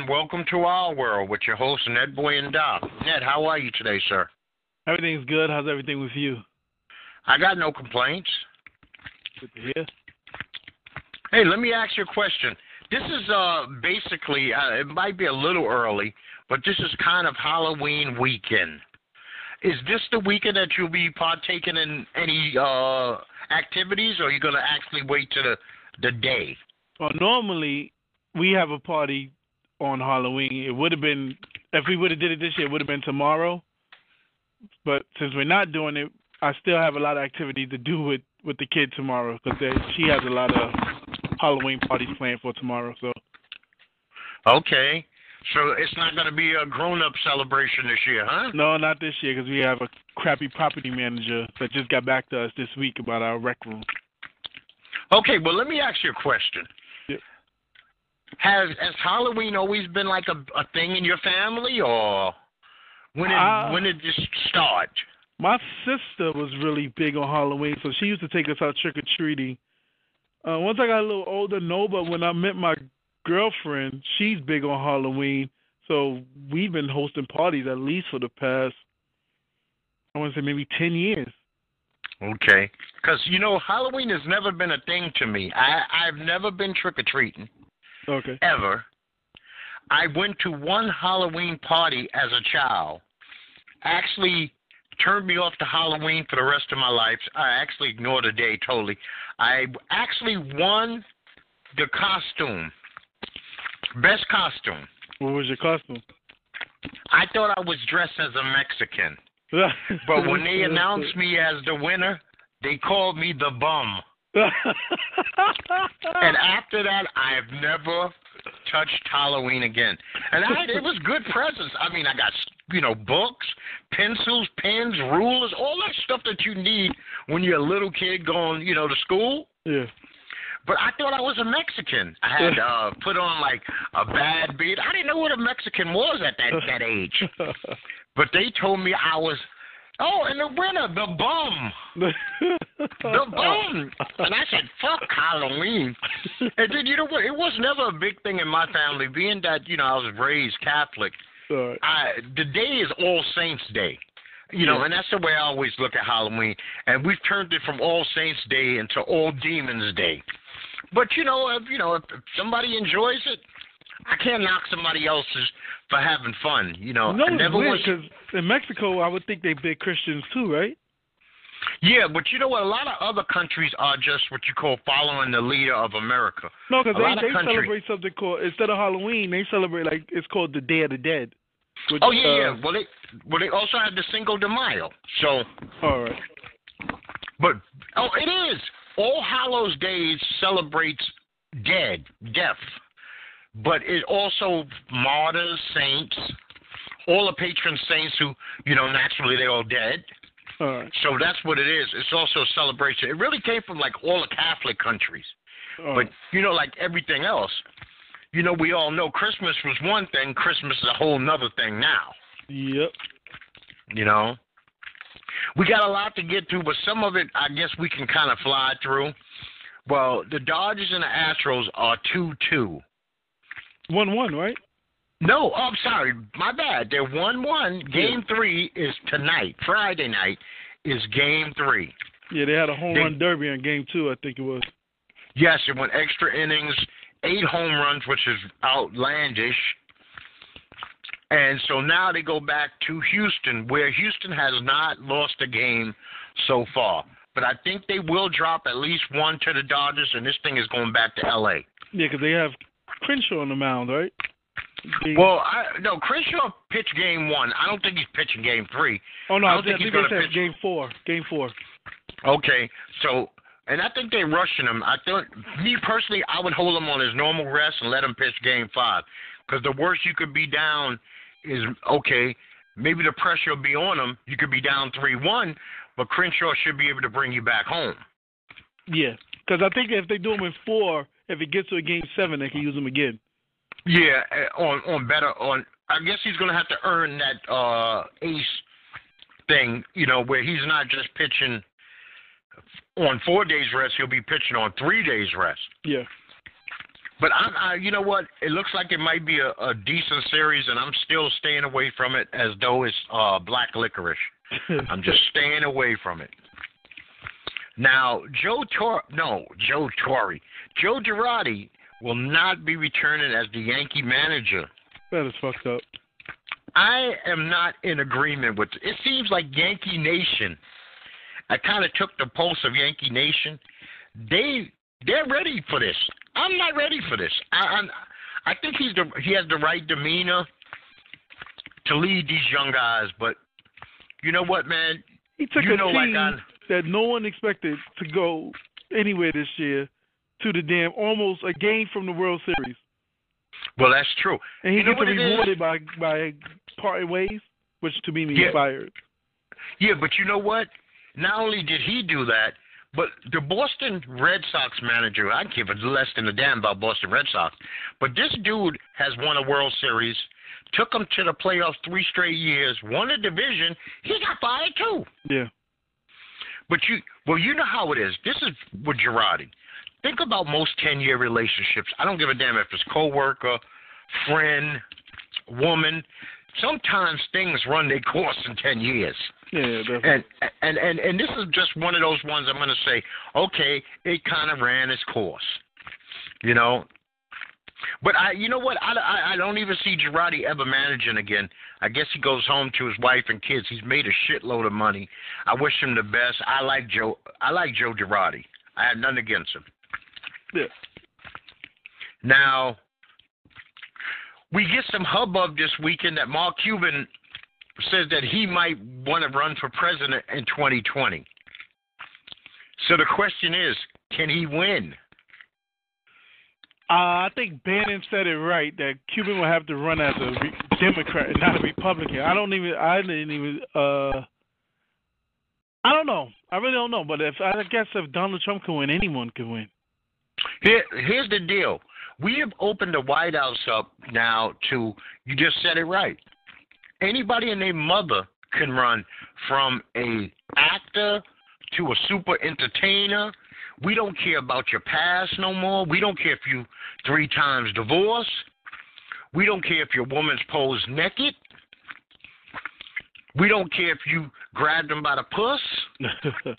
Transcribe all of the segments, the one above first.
And welcome to our world with your host Netboy and Doc. Ned, how are you today, sir? Everything's good. How's everything with you? I got no complaints. Good to hear. Hey, let me ask you a question. This is uh basically uh, it might be a little early, but this is kind of Halloween weekend. Is this the weekend that you'll be partaking in any uh activities, or are you gonna actually wait to the the day? Well, normally we have a party on Halloween. It would have been if we would have did it this year. It would have been tomorrow. But since we're not doing it, I still have a lot of activity to do with with the kid tomorrow because she has a lot of Halloween parties planned for tomorrow. So Okay. So it's not going to be a grown-up celebration this year, huh? no, not this year because we have a crappy property manager that just got back to us this week about our rec room. Okay, well let me ask you a question. Has has Halloween always been like a a thing in your family, or when did Uh, when did this start? My sister was really big on Halloween, so she used to take us out trick or treating. Uh, once I got a little older, no, but when I met my girlfriend, she's big on Halloween. So we've been hosting parties at least for the past, I want to say maybe 10 years. Okay, because you know Halloween has never been a thing to me. I I've never been trick or treating Okay. ever. I went to one Halloween party as a child. Actually turned me off to Halloween for the rest of my life. I actually ignored the day totally. I actually won the costume. Best costume. What was your costume? I thought I was dressed as a Mexican. But when they announced me as the winner, they called me the bum. And after that, I've never touched Halloween again. And I, it was good presents. I mean, I got you know books, pencils, pens, rulers, all that stuff that you need when you're a little kid going you know to school. yeah. But I thought I was a Mexican. I had uh, put on like a bad beard. I didn't know what a Mexican was at that that age. But they told me I was. Oh, and the winner, the bum. the bum. And I said, fuck Halloween. And then, you know what? It was never a big thing in my family, being that, you know, I was raised Catholic. Right. I, the day is All Saints Day. You know, Yeah. and that's the way I always look at Halloween. And we've turned it from All Saints Day into All Demons Day. But you know, if you know, if, if somebody enjoys it, I can't knock somebody else's for having fun. You know, no, I it's never weird was. because in Mexico, I would think they big Christians too, right? Yeah, but you know what? A lot of other countries are just what you call following the leader of America. No, because A lot of they, they country- celebrate something called instead of Halloween, they celebrate like it's called the Day of the Dead. Which, Oh yeah, uh, yeah. Well, they well they also have the Cinco de Mayo. So, All right. but oh, it is All Hallows Days celebrates dead, death, but it also martyrs, saints, all the patron saints who you know naturally they're all dead. All right. So that's what it is. It's also a celebration. It really came from like all the Catholic countries. All But you know, like everything else, you know, we all know Christmas was one thing. Christmas is a whole nother thing now. Yep. You know, we got a lot to get to, but some of it, I guess, we can kind of fly through. Well, the Dodgers and the Astros are two-two. One one, right? No, oh, I'm sorry, my bad. They're one one. Game three is tonight. Friday night is game three. Yeah, they had a home They- run derby in game two, I think it was. Yes, it went extra innings, eight home runs, which is outlandish. And so now they go back to Houston, where Houston has not lost a game so far. But I think they will drop at least one to the Dodgers, and this thing is going back to L.A. Yeah, because they have Kershaw on the mound, right? They- Well, I, no, Kershaw pitched game one. I don't think he's pitching game three. oh no, I I, don't think think he's they gonna pitch. game four. Game four. Okay, so and I think they're rushing him. I thought, me personally, I would hold him on his normal rest and let him pitch game five, because the worst you could be down is okay. Maybe the pressure will be on him. You could be down three one, but Kershaw should be able to bring you back home. Yeah, because I think if they do him in four, if it gets to a game seven, they can use him again. Yeah, eh, on on better on. I guess he's gonna have to earn that uh ace thing, you know, where he's not just pitching on four days rest. He'll be pitching on three days rest. Yeah. But I, I, you know what? It looks like it might be a, a decent series, and I'm still staying away from it as though it's uh, black licorice. I'm just staying away from it. Now, Joe Tor, no, Joe Torre, Joe Girardi will not be returning as the Yankee manager. that is fucked up. I am not in agreement with. It seems like Yankee Nation. I kind of took the pulse of Yankee Nation. They they're ready for this. I'm not ready for this. I I'm, I think he's the he has the right demeanor to lead these young guys. But you know what, man? He took You a know, like team I, that no one expected to go anywhere this year to the damn almost a game from the World Series, well, that's true. and he You gets it rewarded by by parting ways, which to me means Yeah. fired. Yeah, but you know what? Not only did he do that, but the Boston Red Sox manager, I give a less than a damn about Boston Red Sox, but this dude has won a World Series, took them to the playoffs three straight years, won a division. He got fired too. Yeah. But you, well, you know how it is. This is with Girardi. Think about most ten-year relationships. I don't give a damn if it's coworker, friend, woman. Sometimes things run their course in ten years. Yeah, definitely. And and and and this is just one of those ones I'm going to say, okay, it kind of ran its course, you know. But I, you know what? I, I, I don't even see Girardi ever managing again. I guess he goes home to his wife and kids. He's made a shitload of money. I wish him the best. I like Joe. I like Joe Girardi. I have nothing against him. Yeah. Now, we get some hubbub this weekend that Mark Cuban says that he might want to run for president in 2020. So the question is, can he win? Uh, I think Bannon said it right that Cuban will have to run as a re- Democrat, not a Republican. I don't even. I didn't even. Uh, I don't know. I really don't know. But if I guess if Donald Trump can win, anyone can win. Here, here's the deal. We have opened the White House up now to, you just said it right. Anybody and their mother can run from a actor to a super entertainer. We don't care about your past no more. We don't care if you three times divorced. We don't care if your woman's posed naked. We don't care if you grabbed them by the puss.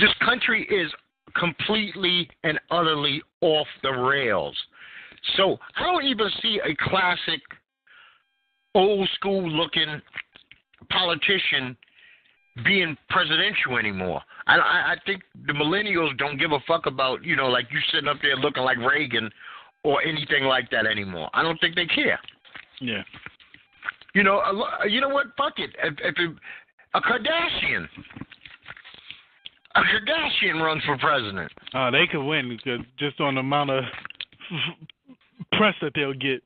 This country is completely and utterly off the rails. So I don't even see a classic, old school looking politician being presidential anymore. I, I I think the millennials don't give a fuck about you know like you sitting up there looking like Reagan or anything like that anymore. I don't think they care. yeah. You know, a you know what? Fuck it. If, if it, a Kardashian, a Kardashian runs for president. Uh, they could win because just on the amount of press that they'll get.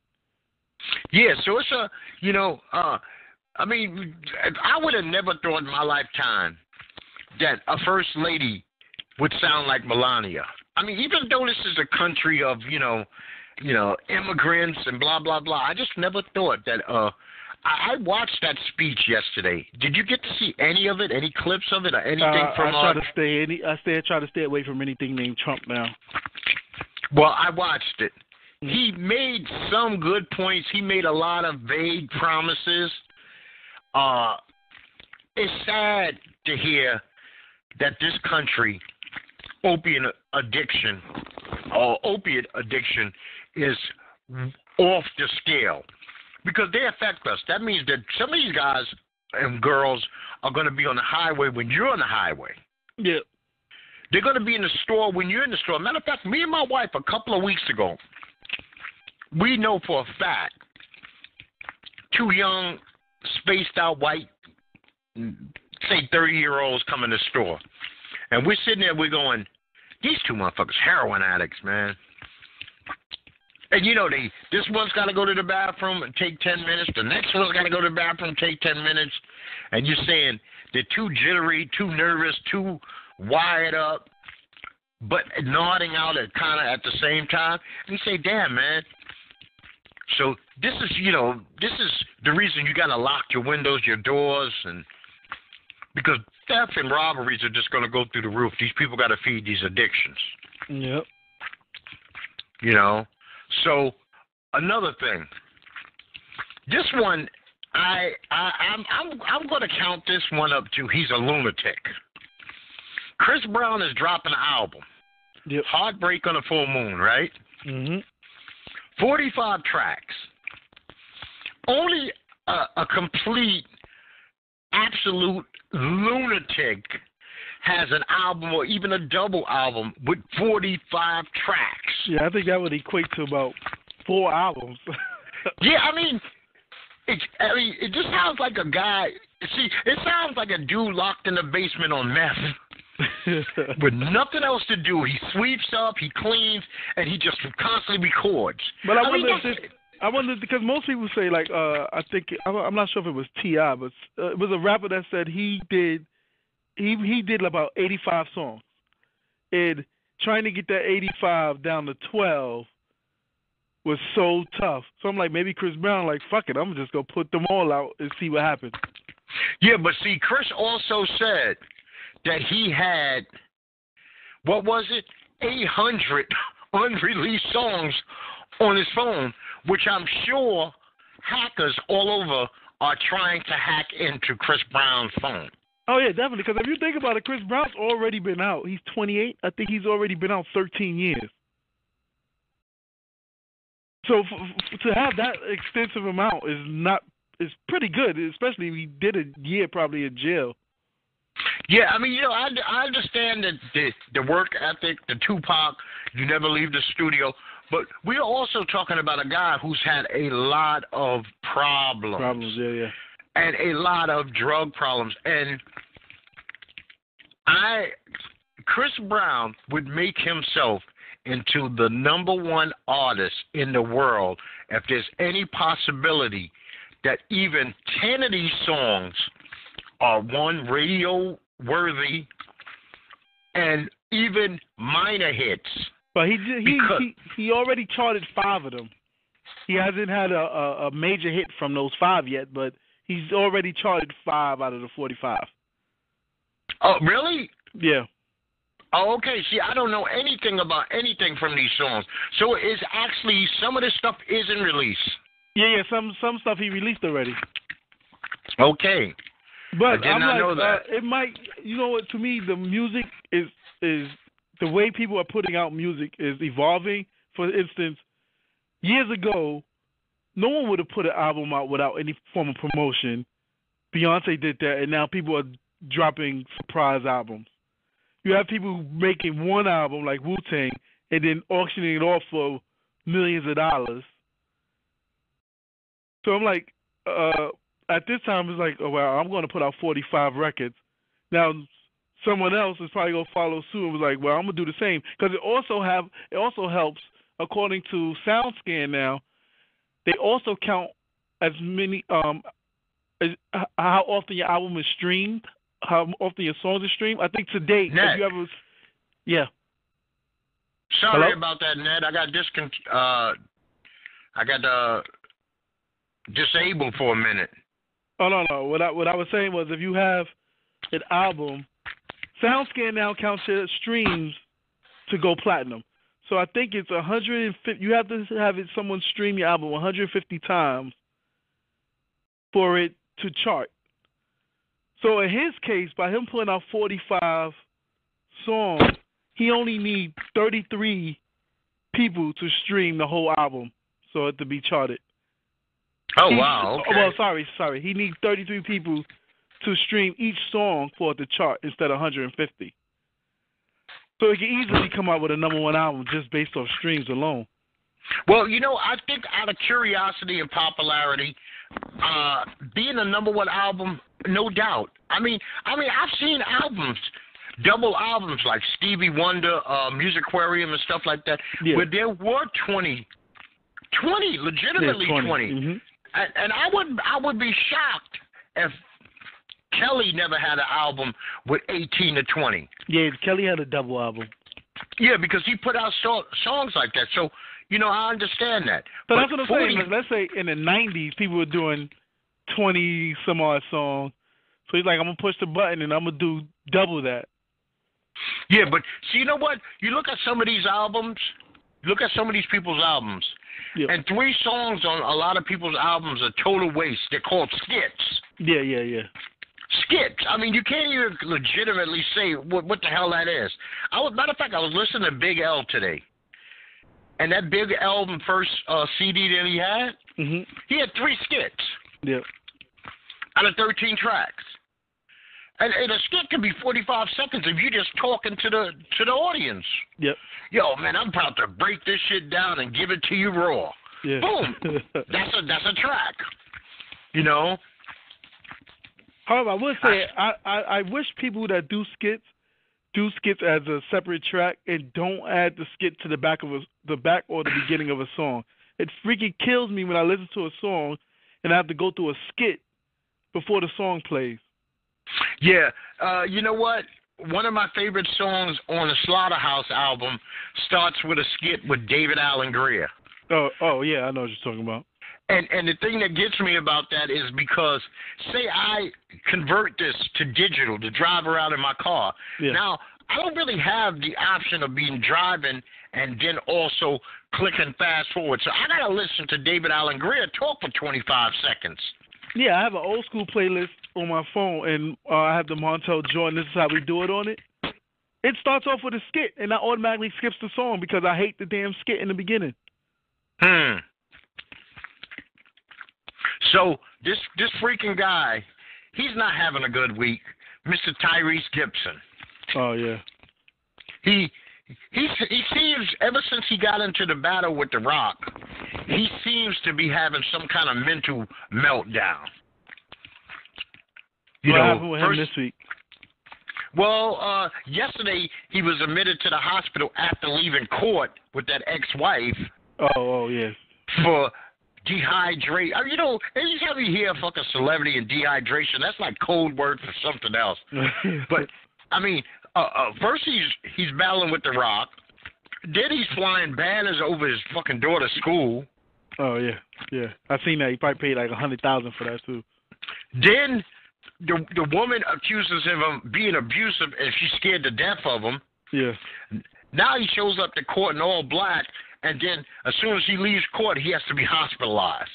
Yeah, so it's a, you know, uh, I mean, I would have never thought in my lifetime that a first lady would sound like Melania. I mean, even though this is a country of, you know, you know, immigrants and blah blah blah, I just never thought that. uh I watched that speech yesterday. Did you get to see any of it? Any clips of it or anything Uh, from? I try uh, to stay any. I stay. I try to stay away from anything named Trump now. Well, I watched it. he made some good points. He made a lot of vague promises. Uh, it's sad to hear that this country, opiate addiction or opiate addiction, is off the scale because they affect us. That means that some of these guys and girls are going to be on the highway when you're on the highway. Yeah. They're going to be in the store when you're in the store. Matter of fact, me and my wife a couple of weeks ago, we know for a fact two young, spaced out white, say 30 year olds come in the store. And we're sitting there, we're going, these two motherfuckers, heroin addicts, man. And you know, they this one's got to go to the bathroom and take ten minutes. The next one's got to go to the bathroom and take ten minutes. And you're saying they're too jittery, too nervous, too wired up, but nodding out at kind of at the same time. And you say, "Damn, man." So this is, you know, this is the reason you got to lock your windows, your doors, and because theft and robberies are just going to go through the roof. These people got to feed these addictions. Yep. You know. So another thing. This one, I, I I'm I'm I'm going to count this one up to he's a lunatic. Chris Brown is dropping an album. Yep. Heartbreak on a full moon, right? Mhm. 45 tracks. Only a, a complete, absolute lunatic has an album or even a double album with 45 tracks. Yeah, I think that would equate to about four albums. Yeah, I mean, it, I mean, it just sounds like a guy. See, it sounds like a dude locked in the basement on meth with nothing else to do. He sweeps up, he cleans, and he just constantly records. But I, I mean, wonder if this, I wonder because most people say like uh I think I'm I'm not sure if it was T.I., but uh, it was a rapper that said he did he he did about 85 songs, and trying to get that 85 down to 12 was so tough. So I'm like maybe Chris Brown like fuck it, I'm just gonna put them all out and see what happens. Yeah, but see, Chris also said that he had what was it, 800 unreleased songs on his phone, which I'm sure hackers all over are trying to hack into Chris Brown's phone. Oh yeah, definitely. Because if you think about it, Chris Brown's already been out. He's 28. I think he's already been out 13 years. So f- f- to have that extensive amount is not is pretty good, especially if he did a year probably in jail. Yeah, I mean, you know, I, I understand that the the work ethic, the Tupac, you never leave the studio, but we're also talking about a guy who's had a lot of problems, Problems, yeah, yeah. And a lot of drug problems, and I, Chris Brown would make himself into the number one artist in the world if there's any possibility that even 10 of these songs are one radio worthy and even minor hits. But he he he he already charted five of them. He hasn't had a, a a major hit from those five yet, but he's already charted five out of the 45. Oh, really? Yeah. Oh, okay. See, I don't know anything about anything from these songs. So it's actually some of this stuff isn't released. Yeah, yeah. Some some stuff he released already. Okay. But I did am not like, know that. Uh, it might, you know what? To me, the music is is the way people are putting out music is evolving. For instance, years ago, no one would have put an album out without any form of promotion. Beyonce did that, and now people are dropping surprise albums. You have people making one album like Wu Tang and then auctioning it off for millions of dollars. So I'm like, uh, at this time it's like, oh well, I'm going to put out 45 records. Now, someone else is probably going to follow suit and was like, well, I'm going to do the same because it also have it also helps according to SoundScan now. They also count as many um as, h- how often your album is streamed, how often your songs are streamed. I think today, date, if you ever, yeah, Sorry Hello? about that, Ned. I got discon- uh I got uh disabled for a minute. Oh no no. What I what I was saying was if you have an album, SoundScan now counts your streams to go platinum. So I think it's 150. You have to have it someone stream your album 150 times for it to chart. So in his case, by him putting out 45 songs, he only needs 33 people to stream the whole album so it to be charted. Oh He- wow. Oh, okay. Well, sorry, sorry. He needs 33 people to stream each song for it to chart instead of 150. So he can easily come out with a number one album just based off streams alone. Well, you know, I think out of curiosity and popularity, uh, being a number one album, no doubt. I mean, I mean, I've seen albums, double albums like Stevie Wonder, uh, Musiquarium, and stuff like that, Yeah. where there were 20, 20, legitimately Yeah, 20. Mhm. And, and I would, I would be shocked if Kelly never had an album with 18 to 20. Yeah, Kelly had a double album. Yeah, because he put out so, songs like that. So, you know, I understand that. But, that's what I'm 40 saying. Like, let's say in the '90s, people were doing 20 some odd songs. So he's like, I'm gonna push the button and I'm gonna do double that. Yeah, but see, you know what? You look at some of these albums. Look at some of these people's albums, Yeah, and three songs on a lot of people's albums are total waste. They're called skits. yeah, yeah, yeah. Skits. I mean, you can't even legitimately say what, what the hell that is. I was, matter of fact, I was listening to Big L today, and that Big L first uh, CD that he had, Mhm. he had three skits Yeah. out of 13 tracks. And, and a skit can be 45 seconds if you're just talking to the to the audience. Yep. Yo, man, I'm about to break this shit down and give it to you raw. Yeah. Boom. That's a that's a track. You know? However, I would say I, I I wish people that do skits do skits as a separate track and don't add the skit to the back of a, the back or the beginning of a song. It freaking kills me when I listen to a song and I have to go through a skit before the song plays. Yeah. Uh, you know what? One of my favorite songs on the Slaughterhouse album starts with a skit with David Alan Grier. Oh, oh yeah, I know what you're talking about. And and the thing that gets me about that is because say I convert this to digital to drive around in my car. Yeah. Now I don't really have the option of being driving and then also clicking fast forward. So I gotta listen to David Alan Grier talk for 25 seconds. Yeah, I have an old school playlist on my phone, and uh, I have the Montel Jordan. This is how we do it on it. It starts off with a skit, and I automatically skips the song because I hate the damn skit in the beginning. Hmm. So this this freaking guy, he's not having a good week, Mr. Tyrese Gibson. Oh yeah. He he he seems ever since he got into the battle with The Rock, he seems to be having some kind of mental meltdown. You what know, happened with him first- this week? well, uh, yesterday he was admitted to the hospital after leaving court with that ex-wife Oh, oh yes. for dehydrate. uh, You know, anytime you hear a fucking celebrity and dehydration, that's like code word for something else. But I mean, uh, uh, first he's he's battling with the Rock. Then he's flying banners over his fucking daughter's school. oh yeah, yeah. I seen that. He probably paid like a hundred thousand for that too. Then the the woman accuses him of being abusive, and she's scared to death of him. Yeah. Now he shows up to court in all black, and then as soon as he leaves court, he has to be hospitalized.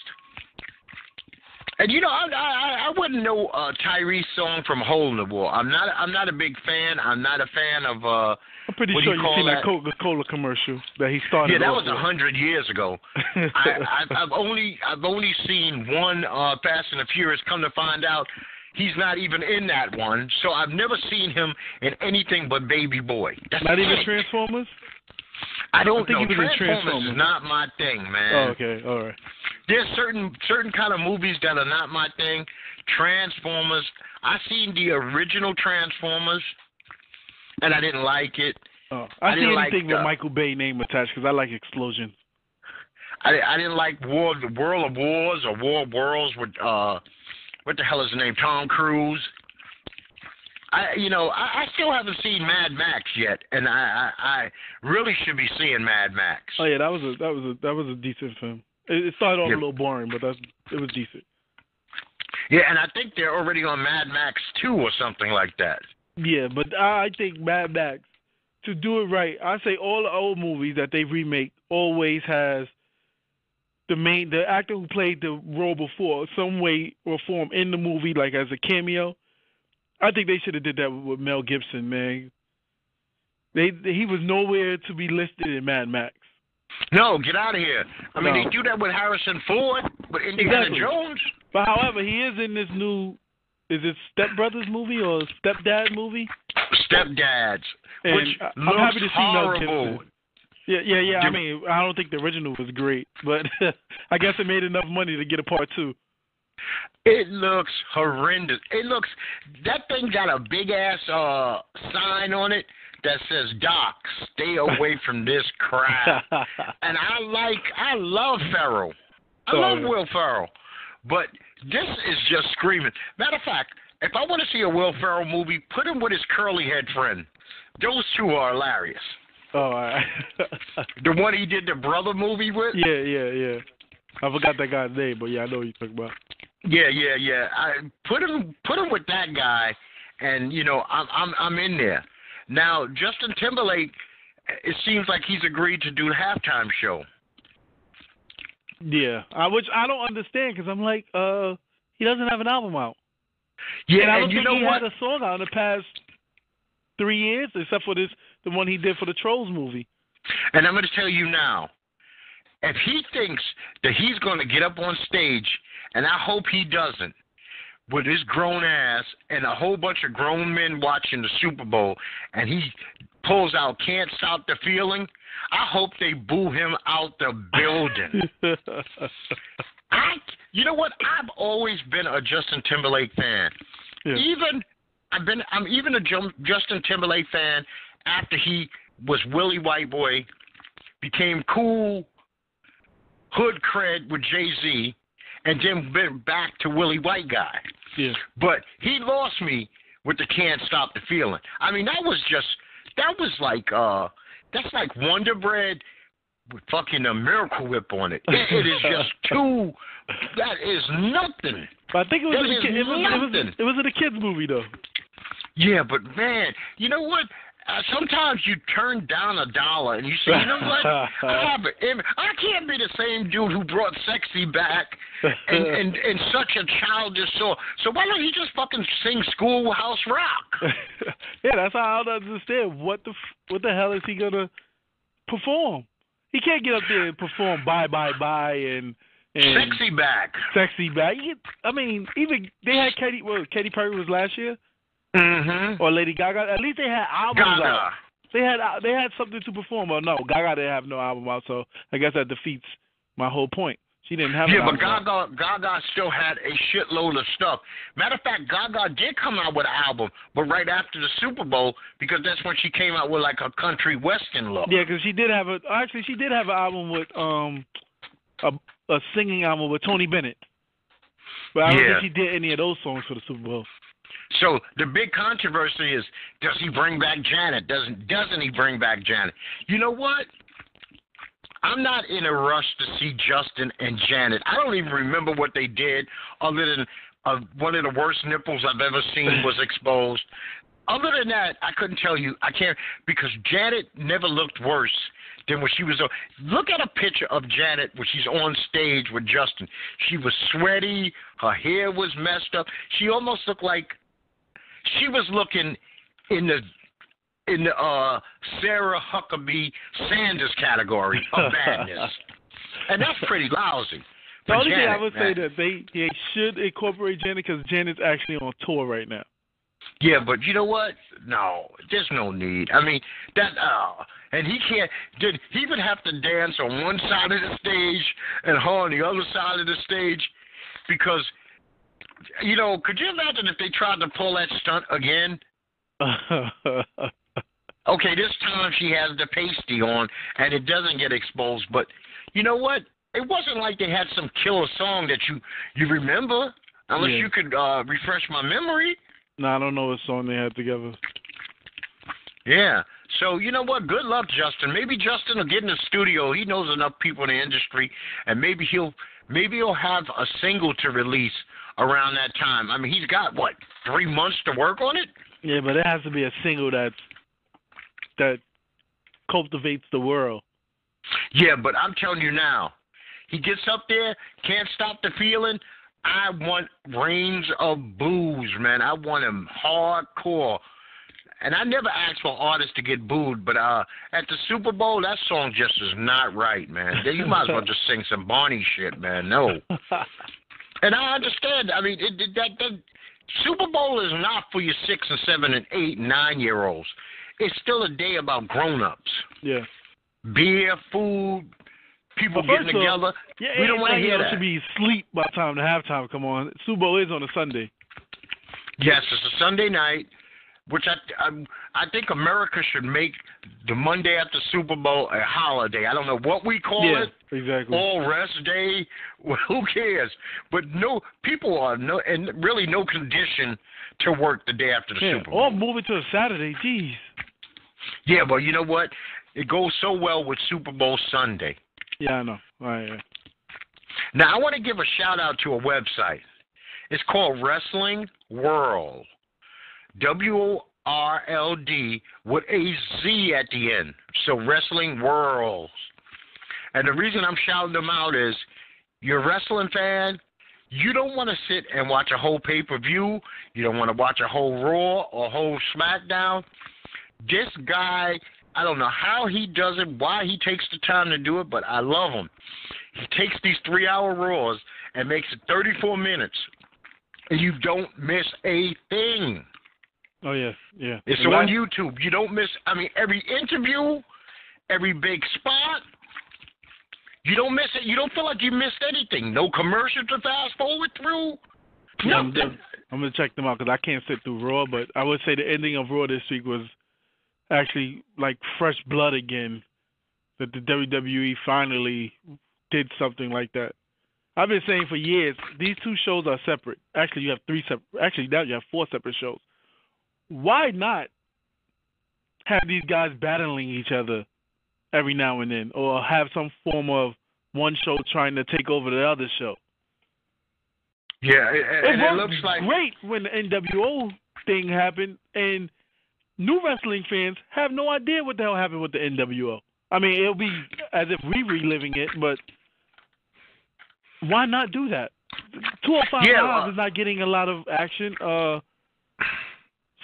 And you know, I I, I wouldn't know uh, Tyrese song from Hole in the Wall. I'm not I'm not a big fan. I'm not a fan of. uh I'm pretty sure you have seen that? Coca Cola commercial that he started. Yeah, that was a hundred years ago. I, I've, I've only I've only seen one uh, Fast and the Furious. Come to find out, he's not even in that one. So I've never seen him in anything but Baby Boy. That's Not even. Transformers. I don't think know. he was Transformers Transformers. is not my thing, man. Oh, okay, all right. There's certain certain kind of movies that are not my thing. Transformers. I seen the original Transformers, and I didn't like it. Oh, I I, see didn't like with the- Michael Bay name attached because I like explosions. I, I didn't like War the World of Wars or War of Worlds with uh what the hell is his name? Tom Cruise. I you know, I, I still haven't seen Mad Max yet and I, I I really should be seeing Mad Max. Oh yeah, that was a that was a that was a decent film. It, it started off Yeah. a little boring, but that's it was decent. Yeah, and I think they're already on Mad Max two or something like that. Yeah, but I I think Mad Max to do it right, I say all the old movies that they remake always has the main the actor who played the role before some way or form in the movie, like as a cameo. I think they should have did that with Mel Gibson, man. They he was nowhere to be listed in Mad Max. No, get out of here. I mean, No. they do that with Harrison Ford, with Indiana Exactly. Jones. But however, he is in this new is it Step Brothers movie or Stepdad movie? Stepdads, And which I- I'm looks happy to see Mel horrible. Gibson. Yeah, yeah, yeah. I mean, I don't think the original was great, but I guess it made enough money to get a part two. It looks horrendous. It looks that thing got a big ass uh sign on it that says Doc, stay away from this crap. and I like I love Ferrell. I Oh, love. Will Ferrell. But this is just screaming. Matter of fact, if I want to see a Will Ferrell movie, put him with his curly head friend. Those two are hilarious. oh, all right. The one he did the brother movie with? yeah, yeah, yeah. I forgot that guy's name, but yeah, I know what you're talking about. Yeah, yeah, yeah. I put him put him with that guy, and you know I'm I'm I'm in there. Now Justin Timberlake, it seems like he's agreed to do the halftime show. Yeah, I which I don't understand because I'm like, uh, he doesn't have an album out. Yeah, and I don't and you think know he what? had a song out in the past three years, except for this, the one he did for the Trolls movie. And I'm going to tell you now, if he thinks that he's going to get up on stage, and I hope he doesn't, with his grown ass and a whole bunch of grown men watching the Super Bowl, and he pulls out "Can't Stop the Feeling," I hope they boo him out the building. I, you know what? I've always been a Justin Timberlake fan. Yeah. Even I've been, I'm even a Justin Timberlake fan after he was Willie White Boy, became cool, hood cred with Jay Z, and then went back to Willie White guy. yeah. But he lost me with the can't stop the feeling. I mean, that was just that was like uh that's like Wonder Bread with fucking a Miracle Whip on it. It, it is just too. That is nothing. But I think it was, That in a kid, it, was, it, was, it was in a kids movie though. Yeah, but man, you know what? Uh, sometimes you turn down a dollar and you say, you know what? I have an I can't be the same dude who brought sexy back and and and such a childish soul. So why don't he just fucking sing Schoolhouse Rock? yeah, that's how I don't understand. What the f- what the hell is he gonna perform? He can't get up there and perform bye bye bye and and Sexy back. sexy back. I mean, even they had Katy. Well, Katy Perry was last year, Mm-hmm. or Lady Gaga. At least they had albums out. They had they had something to perform. Well, no, Gaga didn't have no album out, so I guess that defeats my whole point. She didn't have. Yeah, but album out. Gaga Gaga still had a shitload of stuff. Matter of fact, Gaga did come out with an album, but right after the Super Bowl because that's when she came out with like a country western look. Yeah, because she did have a actually she did have an album with um a a singing album with Tony Bennett. But I don't Yeah. think she did any of those songs for the Super Bowl. So the big controversy is: Does he bring back Janet? Doesn't doesn't he bring back Janet? You know what? I'm not in a rush to see Justin and Janet. I don't even remember what they did, other than uh, one of the worst nipples I've ever seen was exposed. Other than that, I couldn't tell you. I can't because Janet never looked worse than when she was. Look at a picture of Janet when she's on stage with Justin. She was sweaty. Her hair was messed up. She almost looked like she was looking in the in the uh, Sarah Huckabee Sanders category of badness, and that's pretty lousy. The only thing I would man. say that they they should incorporate Janet because Janet's actually on tour right now. Yeah, but you know what? No, there's no need. I mean, that uh and he can't did he would have to dance on one side of the stage and her on the other side of the stage because you know, could you imagine if they tried to pull that stunt again? Okay, this time she has the pasty on and it doesn't get exposed, but you know what? It wasn't like they had some killer song that you you remember unless Yeah. you could uh refresh my memory. no, I don't know what song they had together. Yeah. So you know what? Good luck, Justin. Maybe Justin will get in the studio. He knows enough people in the industry, and maybe he'll maybe he'll have a single to release around that time. I mean, he's got what three months to work on it. Yeah, but it has to be a single that's that cultivates the world. Yeah, but I'm telling you now, he gets up there, can't stop the feeling. I want reigns of booze, man. I want him hardcore. And I never asked for artists to get booed, but uh at the Super Bowl, that song just is not right, man. You might as well just sing some Barney shit, man. No. and I understand. I mean, it, it, that that Super Bowl is not for your six and seven and eight and nine year olds. It's still a day about grown ups. Yeah. Beer, food, people Well, getting together. Yeah, we don't want to hear that. should be asleep by the time the halftime come on. Super Bowl is on a Sunday. Yes, it's a Sunday night, which I I, I think America should make the Monday after Super Bowl a holiday. I don't know what we call yeah, it. exactly. All rest day. Well, who cares? But no, people are no and really no condition to work the day after the yeah. Super Bowl. Or move it to a Saturday. Jeez. Yeah, but you know what? It goes so well with Super Bowl Sunday. Yeah, I know. All right. Yeah. Now, I want to give a shout out to a website. It's called Wrestling World. W O R L D with a Z at the end. So, Wrestling WorldZ. And the reason I'm shouting them out is you're a wrestling fan. You don't want to sit and watch a whole pay per view. You don't want to watch a whole Raw or a whole SmackDown. This guy, I don't know how he does it, why he takes the time to do it, but I love him. He takes these three hour Raws and makes it 34 minutes. And you don't miss a thing. Oh yeah, yeah. It's The on YouTube. You don't miss, I mean, every interview, every big spot. You don't miss it. You don't feel like you missed anything. No commercial to fast forward through. Yeah, I'm, Nothing. I'm gonna check them out because I can't sit through Raw. But I would say the ending of Raw this week was actually like fresh blood again. That the WWE finally did something like that. I've been saying for years these two shows are separate. Actually, you have three separate. Actually, now you have four separate shows. Why not have these guys battling each other every now and then, or have some form of one show trying to take over the other show? Yeah, and, and it looks like great when the NWO thing happened, and new wrestling fans have no idea what the hell happened with the NWO. I mean, it'll be as if we reliving it, but why not do that? Two hundred five Yeah, Live uh, is not getting a lot of action. Uh,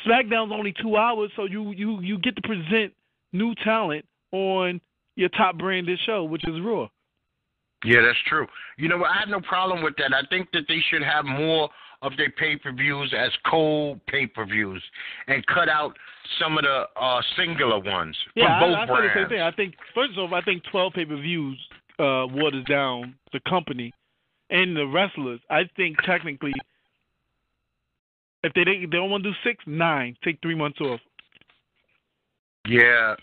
SmackDown's only two hours, so you you you get to present new talent on your top branded show, which is Raw. Yeah, that's true. You know, I have no problem with that. I think that they should have more of their pay per views as cold pay per views and cut out some of the uh, singular ones Yeah, from both I, I said the same thing. I think first off, I think twelve pay per views uh, waters down the company and the wrestlers. I think technically, if they they don't want to do six, nine, take three months off. Yeah,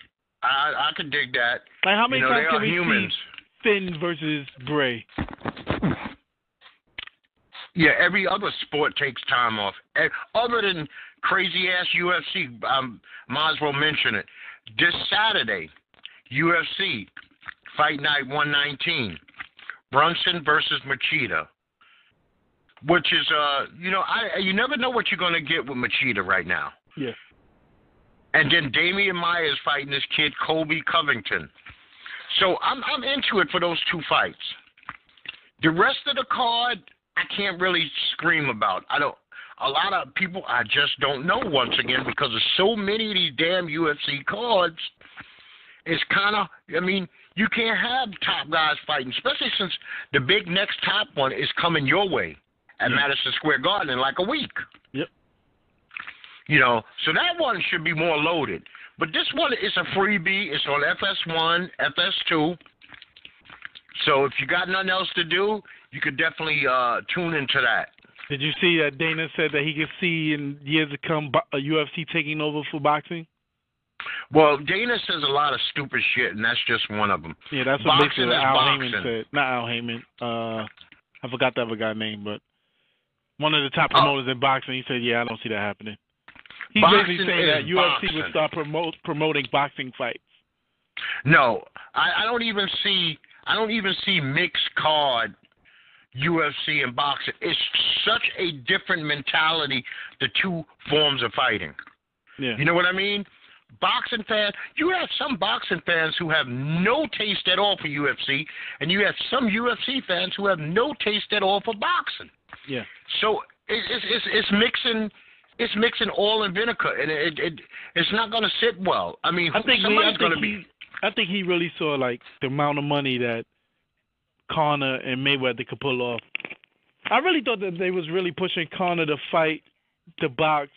I I could dig that. Like how many you know, times they can we humans. see Finn versus Bray? Yeah, every other sport takes time off. Eh, Other than crazy ass UFC, um, might as well mention it. This Saturday, UFC Fight Night 119, Brunson versus Machida. Which is, uh, you know, I you never know what you're gonna get with Machida right now. Yeah. And then Demian Maia is fighting this kid Colby Covington. So I'm I'm into it for those two fights. The rest of the card, I can't really scream about. I don't. A lot of people I just don't know once again because there's so many of these damn UFC cards. It's kind of. I mean, you can't have top guys fighting, especially since the big next top one is coming your way at Yeah. Madison Square Garden in like a week. Yep. You know, so that one should be more loaded. But this one is a freebie. It's on FS1, FS2. So if you got nothing else to do, you could definitely uh, tune into that. Did you see that Dana said that he could see in years to come a UFC taking over for boxing? Well, Dana says a lot of stupid shit, and that's just one of them. Yeah, that's what Boxing Al boxing. Haymon said. Not Al Haymon. Uh, I forgot the other guy's name, but one of the top Oh. promoters in boxing. He said, "Yeah, I don't see that happening." He's Boxing basically saying that UFC boxing. would start promote, promoting boxing fights. No, I, I don't even see. I don't even see mixed card UFC and boxing. It's such a different mentality. The two forms of fighting. Yeah, You know what I mean? boxing fans. You have some boxing fans who have no taste at all for UFC, and you have some UFC fans who have no taste at all for boxing. Yeah. So it, it's it's it's mixing. It's mixing oil and vinegar, and it, it it's not going to sit well. I mean, I think he, somebody's going to be. I think he really saw like the amount of money that Conor and Mayweather could pull off. I really thought that they was really pushing Conor to fight, to box,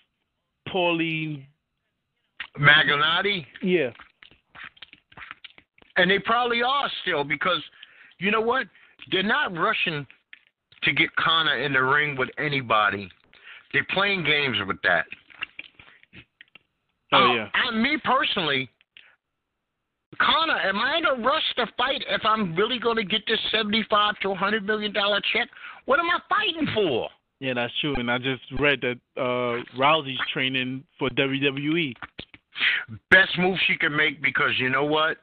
Paulie. Malignaggi, Yeah, and they probably are still because you know what? They're not rushing to get Conor in the ring with anybody. They're playing games with that. oh Uh, yeah. I, me personally, Conor, am I in a rush to fight if I'm really going to get this seventy-five to hundred million dollar check? What am I fighting for? Yeah, that's true. And I just read that uh Rousey's training for. WWE. Best move she can make because you know what?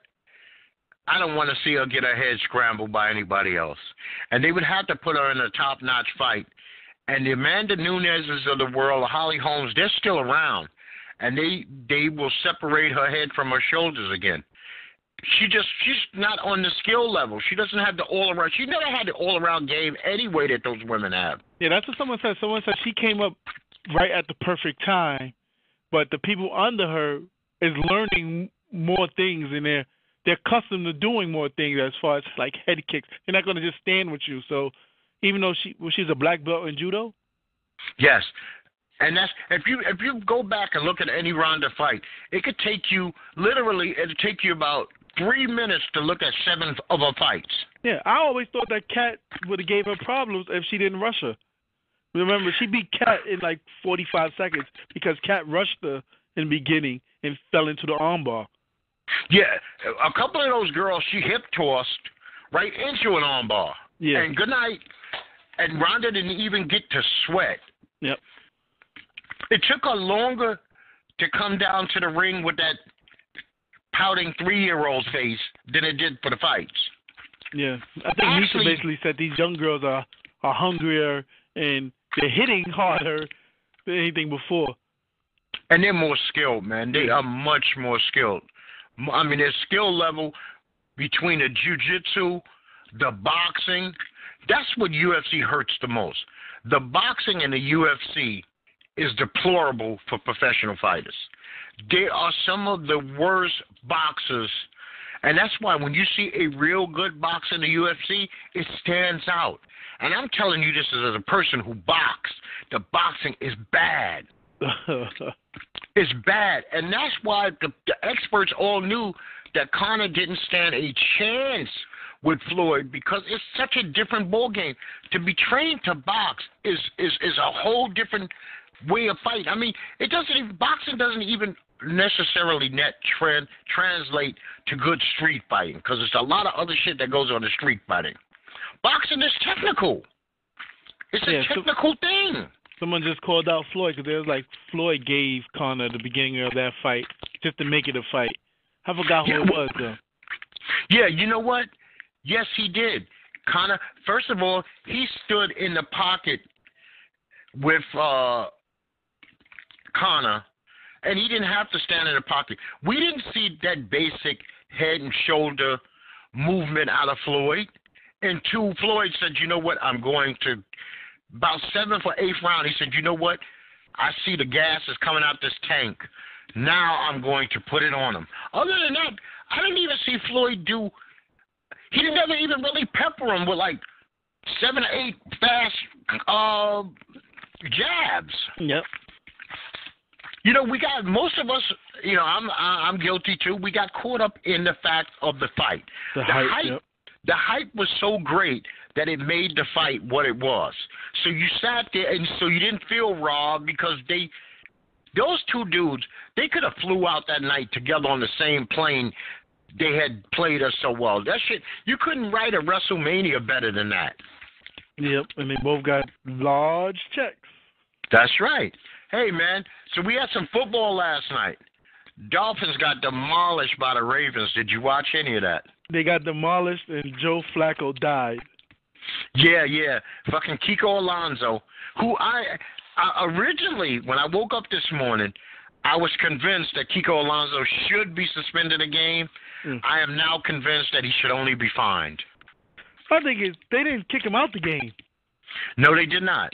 I don't want to see her get her head scrambled by anybody else. And they would have to put her in a top notch fight. And the Amanda Nunes's of the world, Holly Holmes, they're still around. And they they will separate her head from her shoulders again. She just she's not on the skill level. She doesn't have the all around she never had the all around game anyway that those women have. Yeah, that's what someone said. Someone said she came up right at the perfect time, but the people under her is learning more things and they're they're accustomed to doing more things as far as like head kicks. They're not gonna just stand with you. So even though she well, she's a black belt in judo, Yes. And that's if you if you go back and look at any Ronda fight, it could take you literally it'll take you about three minutes to look at seven of her fights. yeah, I always thought that Cat would have gave her problems if she didn't rush her. Remember, she beat Cat in like 45 seconds because Cat rushed her in the beginning and fell into the armbar. Yeah, a couple of those girls she hip tossed right into an armbar. Yeah. And good night. And Ronda didn't even get to sweat. Yep. It took her longer to come down to the ring with that pouting three year old face than it did for the fights. Yeah, I think Miesha Actually- basically said these young girls are are hungrier and they're hitting harder than anything before. And they're more skilled, man. They are much more skilled. I mean, their skill level between the jujitsu, the boxing, that's what UFC hurts the most. The boxing in the UFC is deplorable for professional fighters. They are some of the worst boxers. And that's why when you see a real good boxer in the UFC, it stands out. And I'm telling you this as a person who boxed. The boxing is bad. It's bad, and that's why the, the experts all knew that Conor didn't stand a chance with Floyd because it's such a different ball game. To be trained to box is is is a whole different way of fight. I mean, it doesn't even boxing doesn't even necessarily net trend translate to good street fighting because there's a lot of other shit that goes on in street fighting. Boxing is technical. It's a Yeah, so- technical thing. Someone just called out Floyd because they was like Floyd gave Conor the beginning of that fight just to make it a fight. I forgot who it was though. Yeah, you know what? Yes, he did. Conor, first of all, he stood in the pocket with uh Conor, and he didn't have to stand in the pocket. We didn't see that basic head and shoulder movement out of Floyd. And two, Floyd said, you know what, I'm going to about seventh or eighth round, he said, you know what? I see the gas is coming out this tank. Now I'm going to put it on him. Other than that, I didn't even see Floyd do. He didn't ever even really pepper him with like seven or eight fast uh, jabs. Yep. You know, we got most of us. You know, I'm I'm guilty too. We got caught up in the fact of the fight. The, The hype. hype- Yep. The hype was so great that it made the fight what it was. So you sat there, and so you didn't feel raw because they, those two dudes, they could have flew out that night together on the same plane. They had played us so well. That shit, you couldn't write a WrestleMania better than that. Yep. And they both got large checks. That's right. Hey man, so we had some football last night. Dolphins got demolished by the Ravens. Did you watch any of that? They got demolished and Joe Flacco died. Yeah, yeah. Fucking Kiko Alonso, who I, I originally when I woke up this morning, I was convinced that Kiko Alonso should be suspended a game. Mm. I am now convinced that he should only be fined. I think it's, they didn't kick him out the game. No, they did not.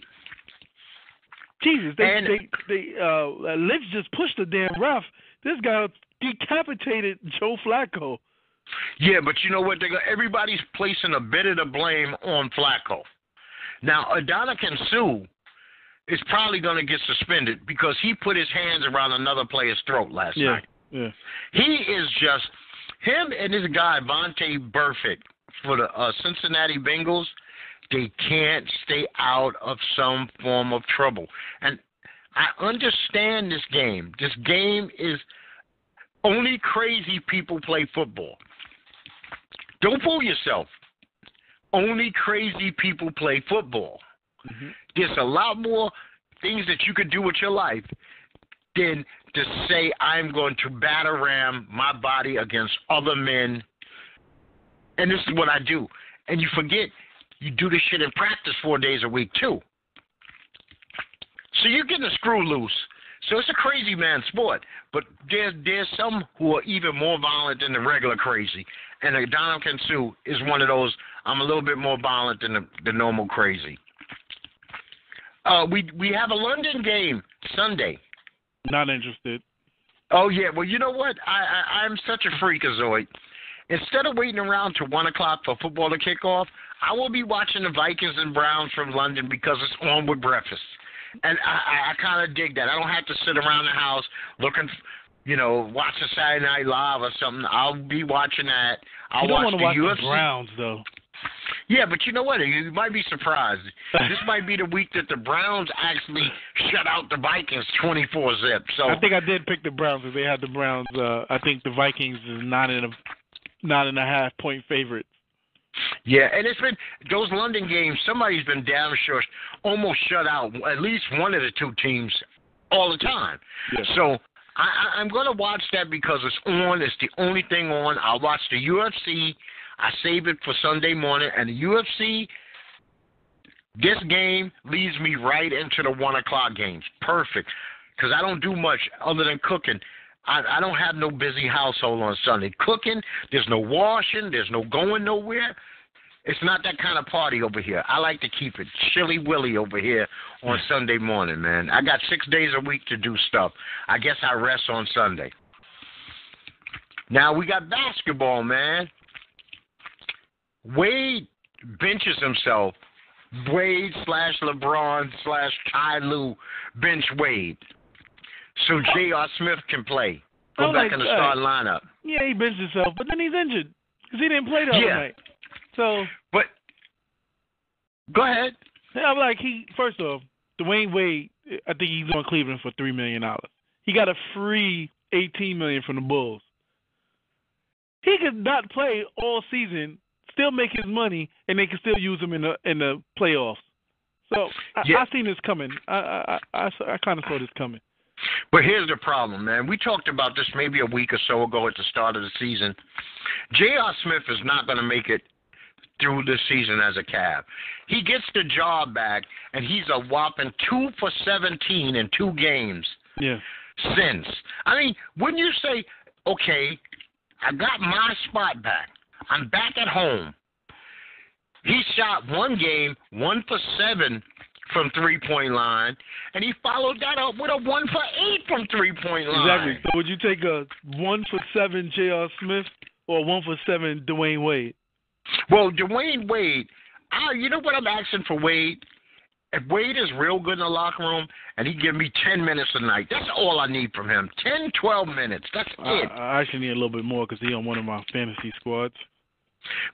Jesus, they And- they they uh Lynch just pushed the damn ref. This guy decapitated Joe Flacco. Yeah, but you know what? They go, everybody's placing a bit of the blame on Flacco. Now, Ndamukong Suh is probably going to get suspended because he put his hands around another player's throat last Yeah, night. yeah. He is just him and this guy Vontaze Burfict for the uh, Cincinnati Bengals. They can't stay out of some form of trouble, and I understand this game. This game is only crazy people play football. Don't fool yourself. Only crazy people play football. Mhm. There's a lot more things that you could do with your life than to say I'm going to batter ram my body against other men. And this is what I do. And you forget you do this shit in practice four days a week too. So you're getting a screw loose. So it's a crazy man sport. But there's there's some who are even more violent than the regular crazy. And the Ndamukong Suh is one of those I'm a little bit more violent than the, the normal crazy. Uh, we we have a London game Sunday. Not interested. Oh yeah, well you know what? I, I I'm such a freakazoid. Instead of waiting around till one o'clock for football to kick off, I will be watching the Vikings and Browns from London because it's on with breakfast, and I I, I kind of dig that. I don't have to sit around the house looking, you know, watching Saturday Night Live or something. I'll be watching that. I'll you don't watch want the watch UFC. the Browns though. Yeah, but you know what? You might be surprised. this might be the week that the Browns actually shut out the Vikings twenty four zip. So I think I did pick the Browns because they had the Browns. Uh, I think the Vikings is nine and a nine and a half point favorite. Yeah, and it's been those London games. Somebody's been damn sure almost shut out at least one of the two teams all the time. Yeah. So I, I, I'm going to watch that because it's on. It's the only thing on. I'll watch the UFC. I save it for Sunday morning, and the UFC. This game leads me right into the one o'clock games. Perfect, because I don't do much other than cooking. I, I don't have no busy household on Sunday. Cooking, there's no washing, there's no going nowhere. It's not that kind of party over here. I like to keep it chilly willy over here on hmm. Sunday morning, man. I got six days a week to do stuff. I guess I rest on Sunday. Now we got basketball, man. Wade benches himself. Wade slash LeBron slash Ty Lue bench Wade. So oh. J.R. Smith can play. Go Oh, back in the God. starting lineup. Yeah, he benched himself, but then he's injured because he didn't play the other night. So But go ahead. I'm like, he first off, Dwyane Wade. I think he's on Cleveland for three million dollars. He got a free eighteen million from the Bulls. He could not play all season, still make his money, and they can still use him in the in the playoffs. So I, Yeah. I seen this coming. I I I, I, I kind of saw this coming. But here's the problem, man. We talked about this maybe a week or so ago at the start of the season. J.R. Smith is not going to make it through this season as a Cav. He gets the job back, and he's a whopping two for 17 in two games Yeah. since. I mean, wouldn't you say, okay, I got my spot back. I'm back at home. He shot one game, one for seven from three point line, and he followed that up with a one for eight from three point line. Exactly. So would you take a one for seven J.R. Smith or one for seven Dwyane Wade? Well, Dwyane Wade, I, you know what I'm asking for Wade? If Wade is real good in the locker room and he give me 10 minutes a night, that's all I need from him. 10, 12 minutes. That's I, it. I actually need a little bit more because he on one of my fantasy squads.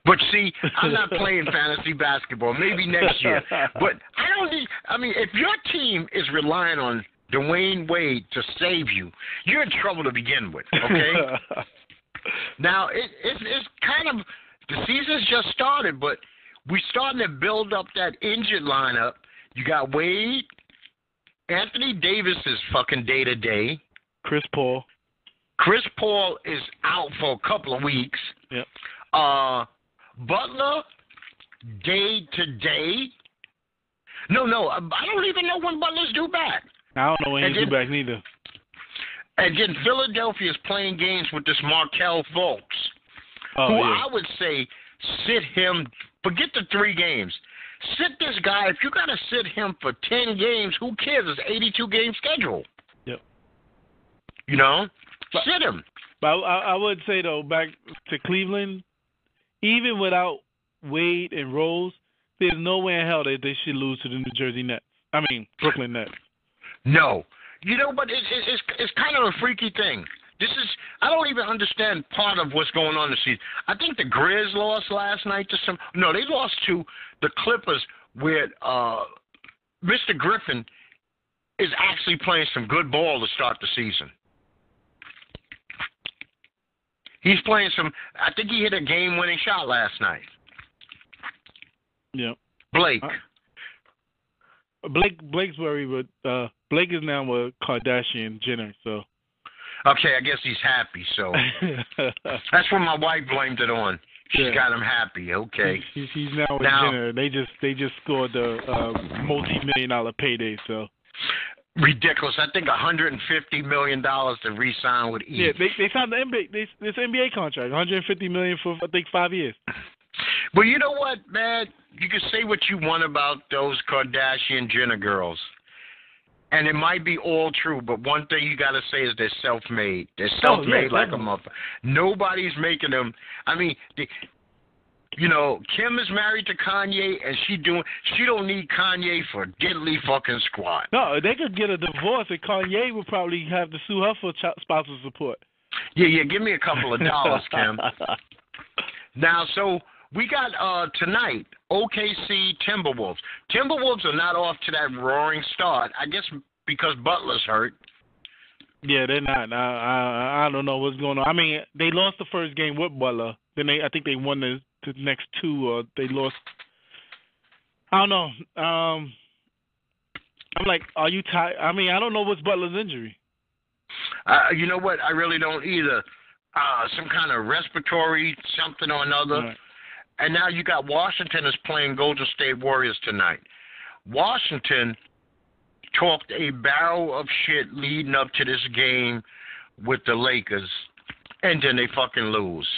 But see, I'm not playing fantasy basketball. Maybe next year. But I don't need. I mean, if your team is relying on Dwyane Wade to save you, you're in trouble to begin with. Okay. now it, it's it's kind of the season's just started, but we're starting to build up that injured lineup. You got Wade, Anthony Davis is fucking day to day. Chris Paul. Chris Paul is out for a couple of weeks. Yep. Uh, Butler, day to day. No, no, I don't even know when Butler's due back. I don't know when And he's due back neither. And then Philadelphia is playing games with this Markelle Fultz, Oh, who yeah. I would say sit him. Forget the three games. Sit this guy. If you got to sit him for ten games, who cares? It's eighty-two game schedule. Yep. You know, But- sit him. But I, I would say though, back to Cleveland, even without Wade and Rose, there's no way in hell that they should lose to the New Jersey Nets. I mean Brooklyn Nets. No. You know, but it, it, it's it's kind of a freaky thing. This is I don't even understand part of what's going on this season. I think the Grizz lost last night to some. No, they lost to the Clippers, where uh, Mr. Griffin is actually playing some good ball to start the season. He's playing some. I think he hit a game-winning shot last night. Yeah. Blake. Blake Blake's worried, but uh, Blake is now with Kardashian Jenner, so. Okay, I guess he's happy. So that's what my wife blamed it on. She's Yeah. got him happy. Okay. He's, he's now Now- Jenner. They just they just scored the uh, multi-million dollar payday. So ridiculous. I think 150 million dollars to re-sign with yeah, they they signed the NBA they, this NBA contract, 150 million for I think five years. Well, you know what, man? You can say what you want about those Kardashian Jenner girls, and it might be all true. But one thing you got to say is they're self-made. They're Oh, yeah, self-made like a mother. Nobody's making them. I mean, they, you know, Kim is married to Kanye, and she doing. She don't need Kanye for diddly fucking squat. No, they could get a divorce, and Kanye would probably have to sue her for ch- spousal support. Yeah, yeah. Give me a couple of dollars, Kim. Now, so we got uh tonight OKC Timberwolves. Timberwolves are not off to that roaring start. I guess because Butler's hurt. Yeah, they're not. I, I I don't know what's going on. I mean, they lost the first game with Butler. Then they I think they won the, the next two. Or they lost. I don't know. Um, I'm like, are you tired? I mean, I don't know what's Butler's injury. Uh, you know what? I really don't either. Uh, some kind of respiratory something or another. Right. And now you got Washington is playing Golden State Warriors tonight. Washington talked a barrel of shit leading up to this game with the Lakers, and then they fucking lose.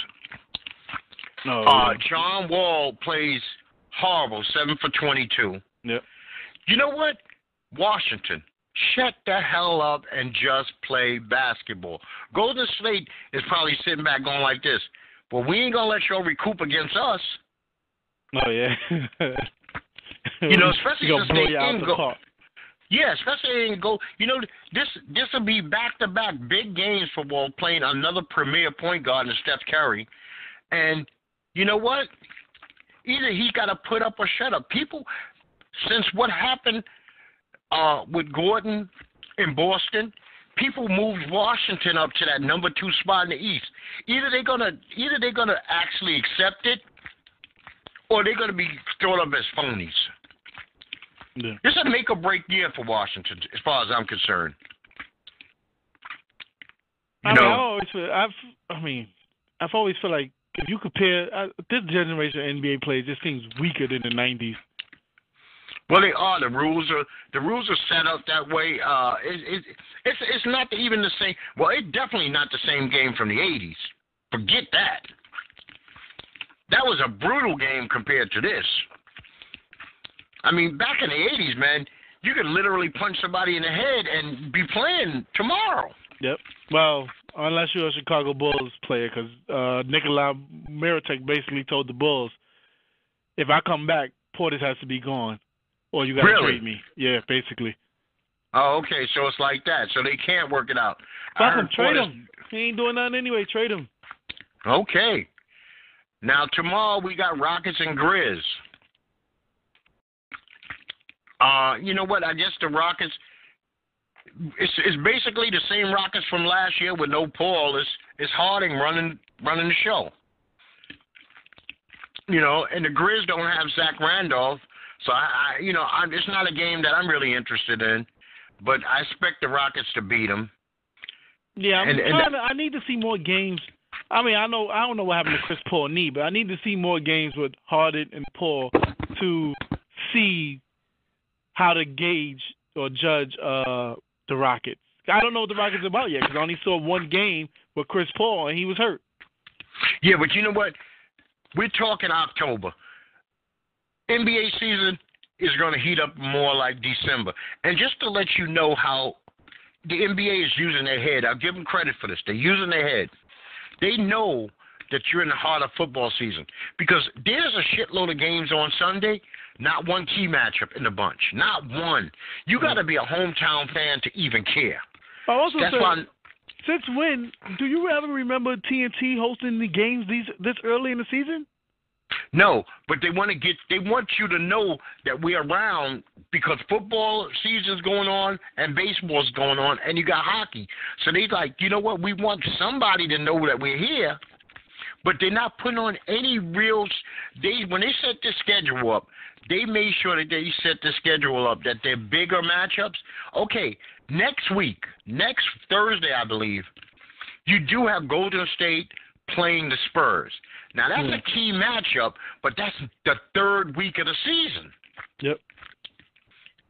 No. Uh, John Wall plays horrible, seven for twenty-two. Yep. You know what? Washington, shut the hell up and just play basketball. Golden State is probably sitting back going like this. Well, we ain't gonna let y'all recoup against us. Oh yeah. You know, especially since they didn't the go- park. Yeah, especially in go. You know, this this will be back to back big games for Wall playing another premier point guard in Steph Curry, and you know what? Either he's got to put up or shut up. People, since what happened uh, with Gordon in Boston, people moved Washington up to that number two spot in the East. Either they're gonna either they're gonna actually accept it, or they're gonna be thrown up as phonies. Yeah. This is a make or break year for Washington, as far as I'm concerned. You I mean, I always feel, I've, I mean, I've always felt like if you compare uh, this generation of NBA players, just seems weaker than the '90s. Well, they are. The rules are the rules are set up that way. Uh, it, it, it's it's not even the same. Well, it's definitely not the same game from the '80s. Forget that. That was a brutal game compared to this. I mean, back in the '80s, man, you could literally punch somebody in the head and be playing tomorrow. Yep. Well, unless you're a Chicago Bulls player, because uh, Nikolai Mirotic basically told the Bulls, if I come back, Portis has to be gone, or you got to Really? trade me. Yeah, basically. Oh, okay, so it's like that. So they can't work it out. Fuck him, trade him. He ain't doing nothing anyway. Trade him. Okay. Now tomorrow we got Rockets and Grizz. Uh, you know what? I guess the Rockets. It's it's basically the same Rockets from last year with no Paul. It's it's Harden running running the show. You know, and the Grizz don't have Zach Randolph, so I, I you know I'm, it's not a game that I'm really interested in. But I expect the Rockets to beat them. Yeah, I'm And- and trying to, I need to see more games. I mean, I know I don't know what happened to Chris Paul knee, but I need to see more games with Harden and Paul to see how to gauge or judge uh the Rockets I don't know what the Rockets are about yet because I only saw one game with Chris Paul and he was hurt. Yeah, but you know what? We're talking October. NBA season is going to heat up more like December. And just to let you know how the NBA is using their head, I'll give them credit for this. They're using their head. They know that you're in the heart of football season because there's a shitload of games on Sunday. Not one key matchup in the bunch. Not one. You mm-hmm. got to be a hometown fan to even care. I also That's why. since when do you ever remember TNT hosting the games these this early in the season? No, but they want to get. They want you to know that we're around because football season's going on and baseball's going on, and you got hockey. So they like, you know what? We want somebody to know that we're here, but they're not putting on any real. They when they set the schedule up, they made sure that they set the schedule up that they're bigger matchups. Okay, next week, next Thursday, I believe, you do have Golden State playing the Spurs. Now that's a key matchup, but that's the third week of the season. Yep.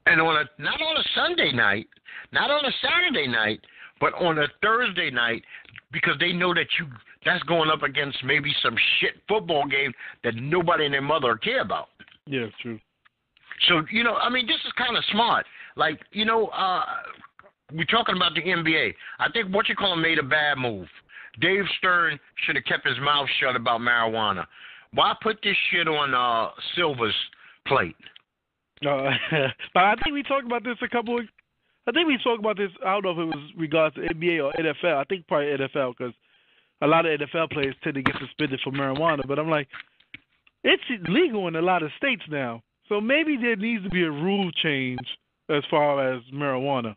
And on a not on a Sunday night, not on a Saturday night, but on a Thursday night, because they know that you that's going up against maybe some shit football game that nobody and their mother care about. Yeah, true. So you know, I mean, this is kind of smart. Like you know, uh, we're talking about the NBA. I think what you call made a bad move. Dave Stern should have kept his mouth shut about marijuana. Why put this shit on uh, Silver's plate? Uh, but I think we talked about this a couple. Of, I think we talked about this. I don't know if it was regards to NBA or NFL. I think probably NFL because a lot of NFL players tend to get suspended for marijuana. But I'm like, it's legal in a lot of states now, so maybe there needs to be a rule change as far as marijuana.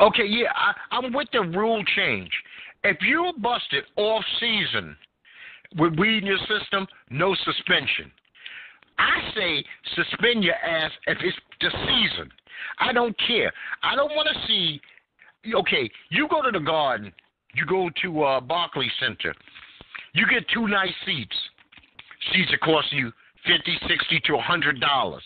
Okay, yeah, I, I'm with the rule change. If you're busted off season with weed in your system, no suspension. I say suspend your ass if it's the season. I don't care. I don't want to see. Okay, you go to the Garden, you go to uh, Barclay Center, you get two nice seats. Seats costing you fifty, sixty to a hundred dollars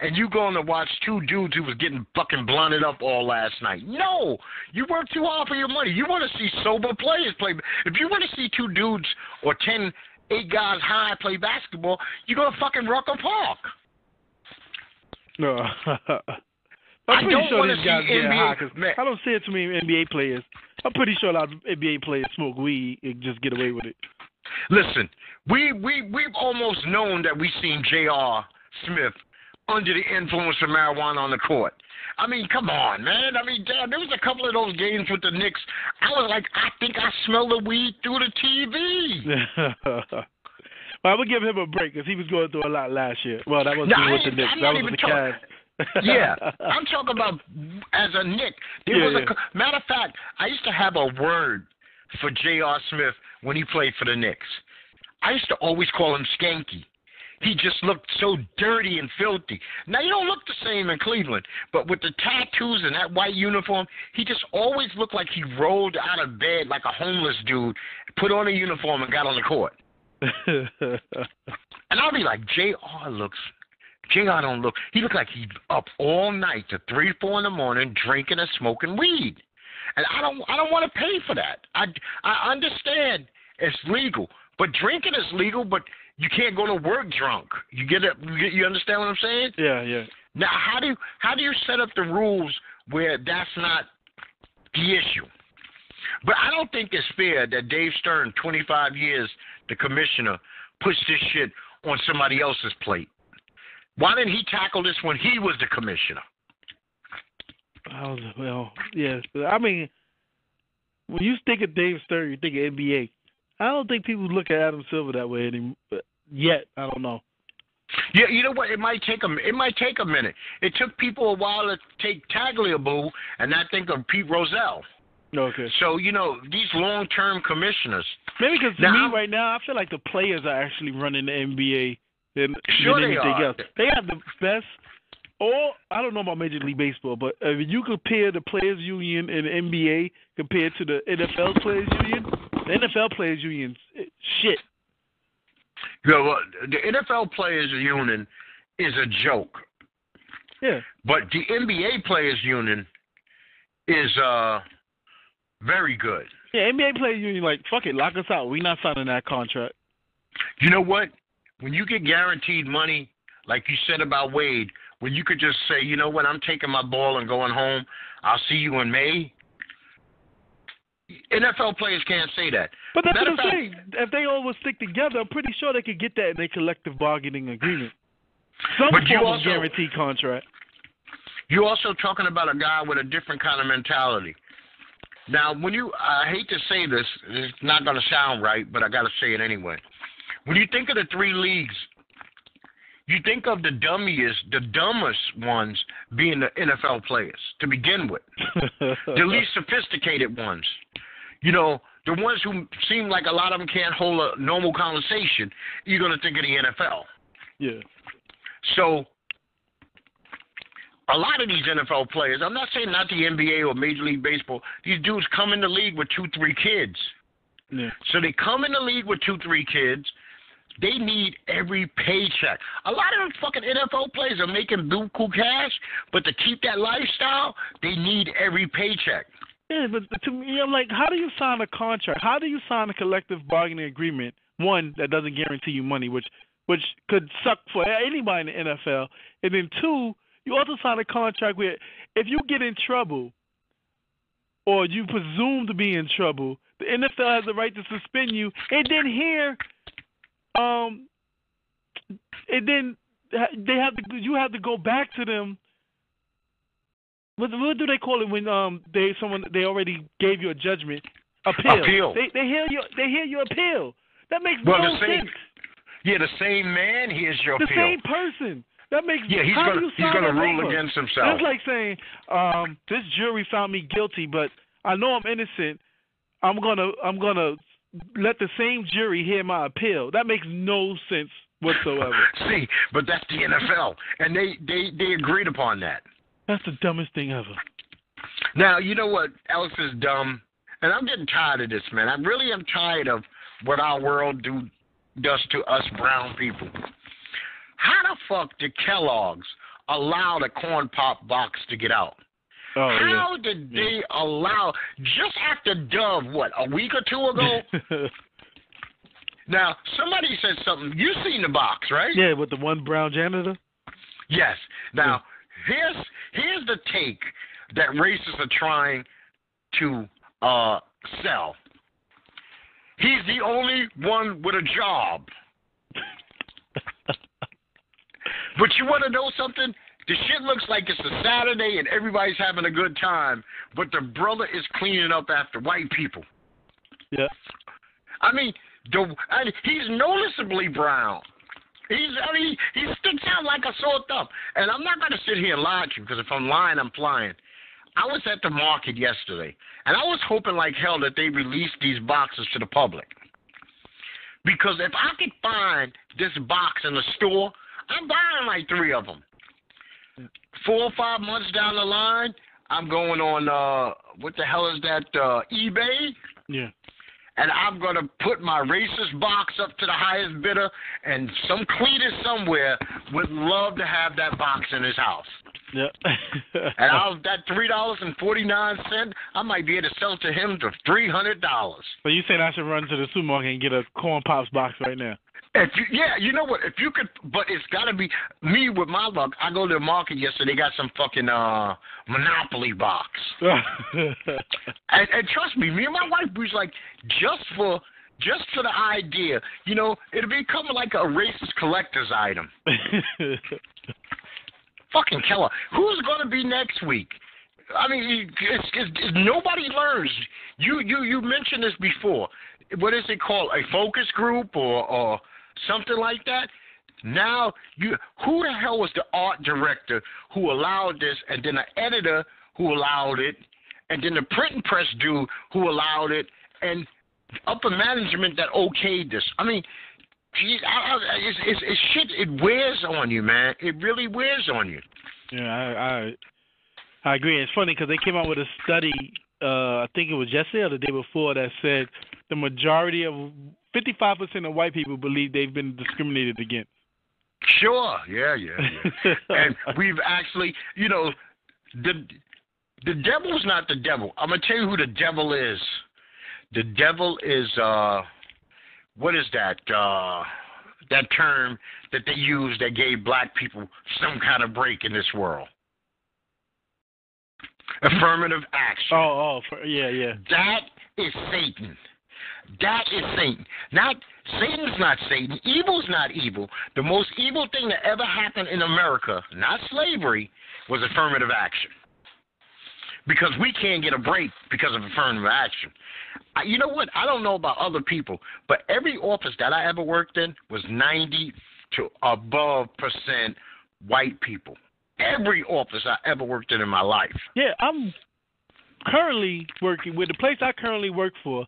and you going to watch two dudes who was getting fucking blunted up all last night. No, you work too hard for your money. You want to see sober players play. If you want to see two dudes or ten, eight guys high play basketball, you go to fucking Rucker Park. No. I I'm pretty don't sure these guys see get NBA high. I don't see it too many NBA players. I'm pretty sure a lot of NBA players smoke weed and just get away with it. Listen, we we we've almost known that we seen J.R. Smith under the influence of marijuana on the court. I mean, come on, man. I mean, damn, there was a couple of those games with the Knicks. I was like, I think I smell the weed through the TV. well, I would give him a break because he was going through a lot last year. Well, that wasn't No, with the Knicks. That was the Cavs. yeah, I'm talking about as a Knick. There Yeah, was yeah. a matter of fact. I used to have a word for J.R. Smith when he played for the Knicks. I used to always call him Skanky. He just looked so dirty and filthy. Now he don't look the same in Cleveland, but with the tattoos and that white uniform, he just always looked like he rolled out of bed like a homeless dude, put on a uniform and got on the court. And I'll be like, J.R. looks, J.R. don't look. He looked like he's up all night to three, four in the morning, drinking and smoking weed. And I don't, I don't want to pay for that. I, I understand it's legal, but drinking is legal, but you can't go to work drunk. You get it? You, get, you understand what I'm saying? yeah, yeah. Now, how do you, how do you set up the rules where that's not the issue? But I don't think it's fair that Dave Stern, 25 years, the commissioner, puts this shit on somebody else's plate. Why didn't he tackle this when he was the commissioner? I was, well, yes. But I mean, when you think of Dave Stern, you think of NBA. I don't think people look at Adam Silver that way anymore. Yet, I don't know. Yeah, you know what? It might take a it might take a minute. It took people a while to take Tagliabue and not think of Pete Rozelle. Okay. So you know these long term commissioners. Maybe because to me right now, I feel like the players are actually running the NBA than, Sure than they anything are. else. They have the best. Or I don't know about Major League Baseball, but if you compare the players union in the NBA compared to the NFL players union, the NFL players union shit. You know, uh, the NFL players union is a joke, Yeah. but the NBA players union is uh very good. Yeah, NBA players union like fuck it, lock us out. We not signing that contract. You know what? When you get guaranteed money, like you said about Wade, when you could just say, you know what, I'm taking my ball and going home. I'll see you in May. NFL players can't say that. But that's Matter what I'm fact- saying. If they all would stick together, I'm pretty sure they could get that in their collective bargaining agreement. Some But you form of also- guarantee contract. You're also talking about a guy with a different kind of mentality. Now, when you, I hate to say this, it's not going to sound right, but I got to say it anyway. When you think of the three leagues, you think of the dummiest, the dumbest ones being the NFL players to begin with, the least sophisticated ones. You know, the ones who seem like a lot of them can't hold a normal conversation. You're going to think of the NFL. yeah. So a lot of these NFL players, I'm not saying not the NBA or Major League Baseball, these dudes come in the league with two, three kids. Yeah. So they come in the league with two, three kids. They need every paycheck. A lot of them fucking NFL players are making buku cash, but to keep that lifestyle, they need every paycheck. Yeah, but to me, I'm like, how do you sign a contract? How do you sign a collective bargaining agreement? One that doesn't guarantee you money, which which could suck for anybody in the NFL, and then two, you also sign a contract where if you get in trouble or you presume to be in trouble, the NFL has the right to suspend you, and then here, um, and then they have to you have to go back to them what, what do they call it when um they someone they already gave you a judgment? Appeal. Appeal. They they hear your they hear your appeal. That makes Well, no the same- sense. Yeah, the same man, here's your The appeal. The same person. That makes yeah, he's gonna he's gonna rule against himself. That's like saying, um, this jury found me guilty, but I know I'm innocent. I'm gonna I'm gonna let the same jury hear my appeal. That makes no sense whatsoever. See, but that's the NFL, and they they they agreed upon that. That's the dumbest thing ever. Now you know what else is dumb, and I'm getting tired of this, man. I really am tired of what our world do does to us brown people. How the fuck did Kellogg's allow the corn pop box to get out? Oh How did they allow just after Dove? What a week or two ago? now somebody said something. You seen the box, right? yeah, with the one brown janitor. Yes. Now, here's here's the take that racists are trying to uh, sell. He's the only one with a job. But you want to know something? The shit looks like it's a Saturday and everybody's having a good time, but the brother is cleaning up after white people. Yeah. I mean, the I, he's noticeably brown. He's I mean, he sticks out like a sore thumb. And I'm not going to sit here and lie to you because if I'm lying, I'm flying. I was at the market yesterday, and I was hoping like hell that they released these boxes to the public. Because if I could find this box in the store, I'm buying like three of them. Four or five months down the line, I'm going on uh what the hell is that uh eBay? Yeah. and I'm going to put my racist box up to the highest bidder, and some cleaner somewhere would love to have that box in his house. Yeah. And I'll, that three dollars and forty nine cent, I might be able to sell it to him for three hundred dollars. so you saying I should run to the supermarket and get a corn pops box right now? If you, yeah, you know what? If you could, but it's got to be me with my luck. I go to the market yesterday. They got some fucking uh Monopoly box, and, and trust me, me and my wife was like, just for just for the idea, you know, it'll become like a racist collector's item. Fucking Keller, who's going to be next week? I mean, it's, it's, it's, nobody learns. You you you mentioned this before. What is it called? A focus group or or something like that? Now you who the hell was the art director who allowed this, and then the editor who allowed it, and then the printing press dude who allowed it, and upper management that okayed this. I mean, geez, I, I, it's, it's, it's shit. It wears on you, man. It really wears on you. Yeah, I I, I agree. It's funny because they came out with a study. Uh, I think it was yesterday or the day before that said the majority of 55% of white people believe they've been discriminated against. Sure, yeah, yeah, yeah. and we've actually, you know, the the devil's not the devil. I'm gonna tell you who the devil is. The devil is uh, what is that? Uh, that term that they use that gave black people some kind of break in this world. Affirmative action. Oh, oh, for, yeah, yeah. That is Satan. That is Satan. Not Satan's not Satan. Evil's not evil. The most evil thing that ever happened in America, not slavery, was affirmative action. Because we can't get a break because of affirmative action. I, you know what? I don't know about other people, but every office that I ever worked in was 90 to above percent white people. Every office I ever worked in in my life. Yeah, I'm currently working with the place I currently work for.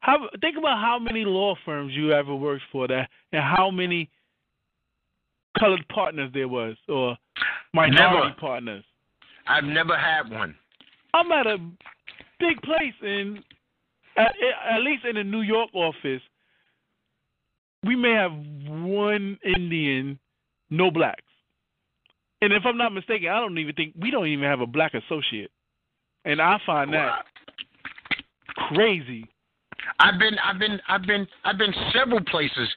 How think about how many law firms you ever worked for that, and how many colored partners there was, or minority Never. partners. I've never had one. I'm at a big place, and at, at least in the New York office, we may have one Indian, no blacks. And if I'm not mistaken, I don't even think we don't even have a black associate, and I find that crazy. I've been, I've been, I've been, I've been several places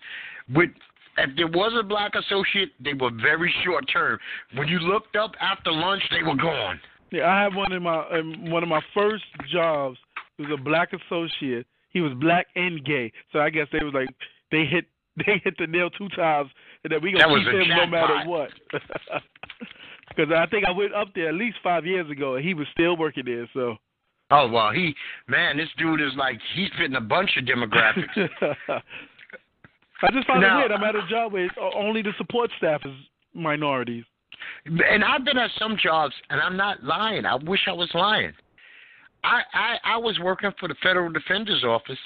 with. If there was a black associate, they were very short term. When you looked up after lunch, they were gone. Yeah, I had one in my in one of my first jobs. It was a black associate. He was black and gay, so I guess they was like they hit they hit the nail two times, and that we That gonna was keep him no matter what. Because I think I went up there at least five years ago, and he was still working there. So Oh well, he man, this dude is like he's fitting a bunch of demographics. I just found Now- it weird. I'm at a job where only the support staff is minorities. and I've been at some jobs, and I'm not lying. I wish I was lying. I I, I was working for the Federal Defender's Office.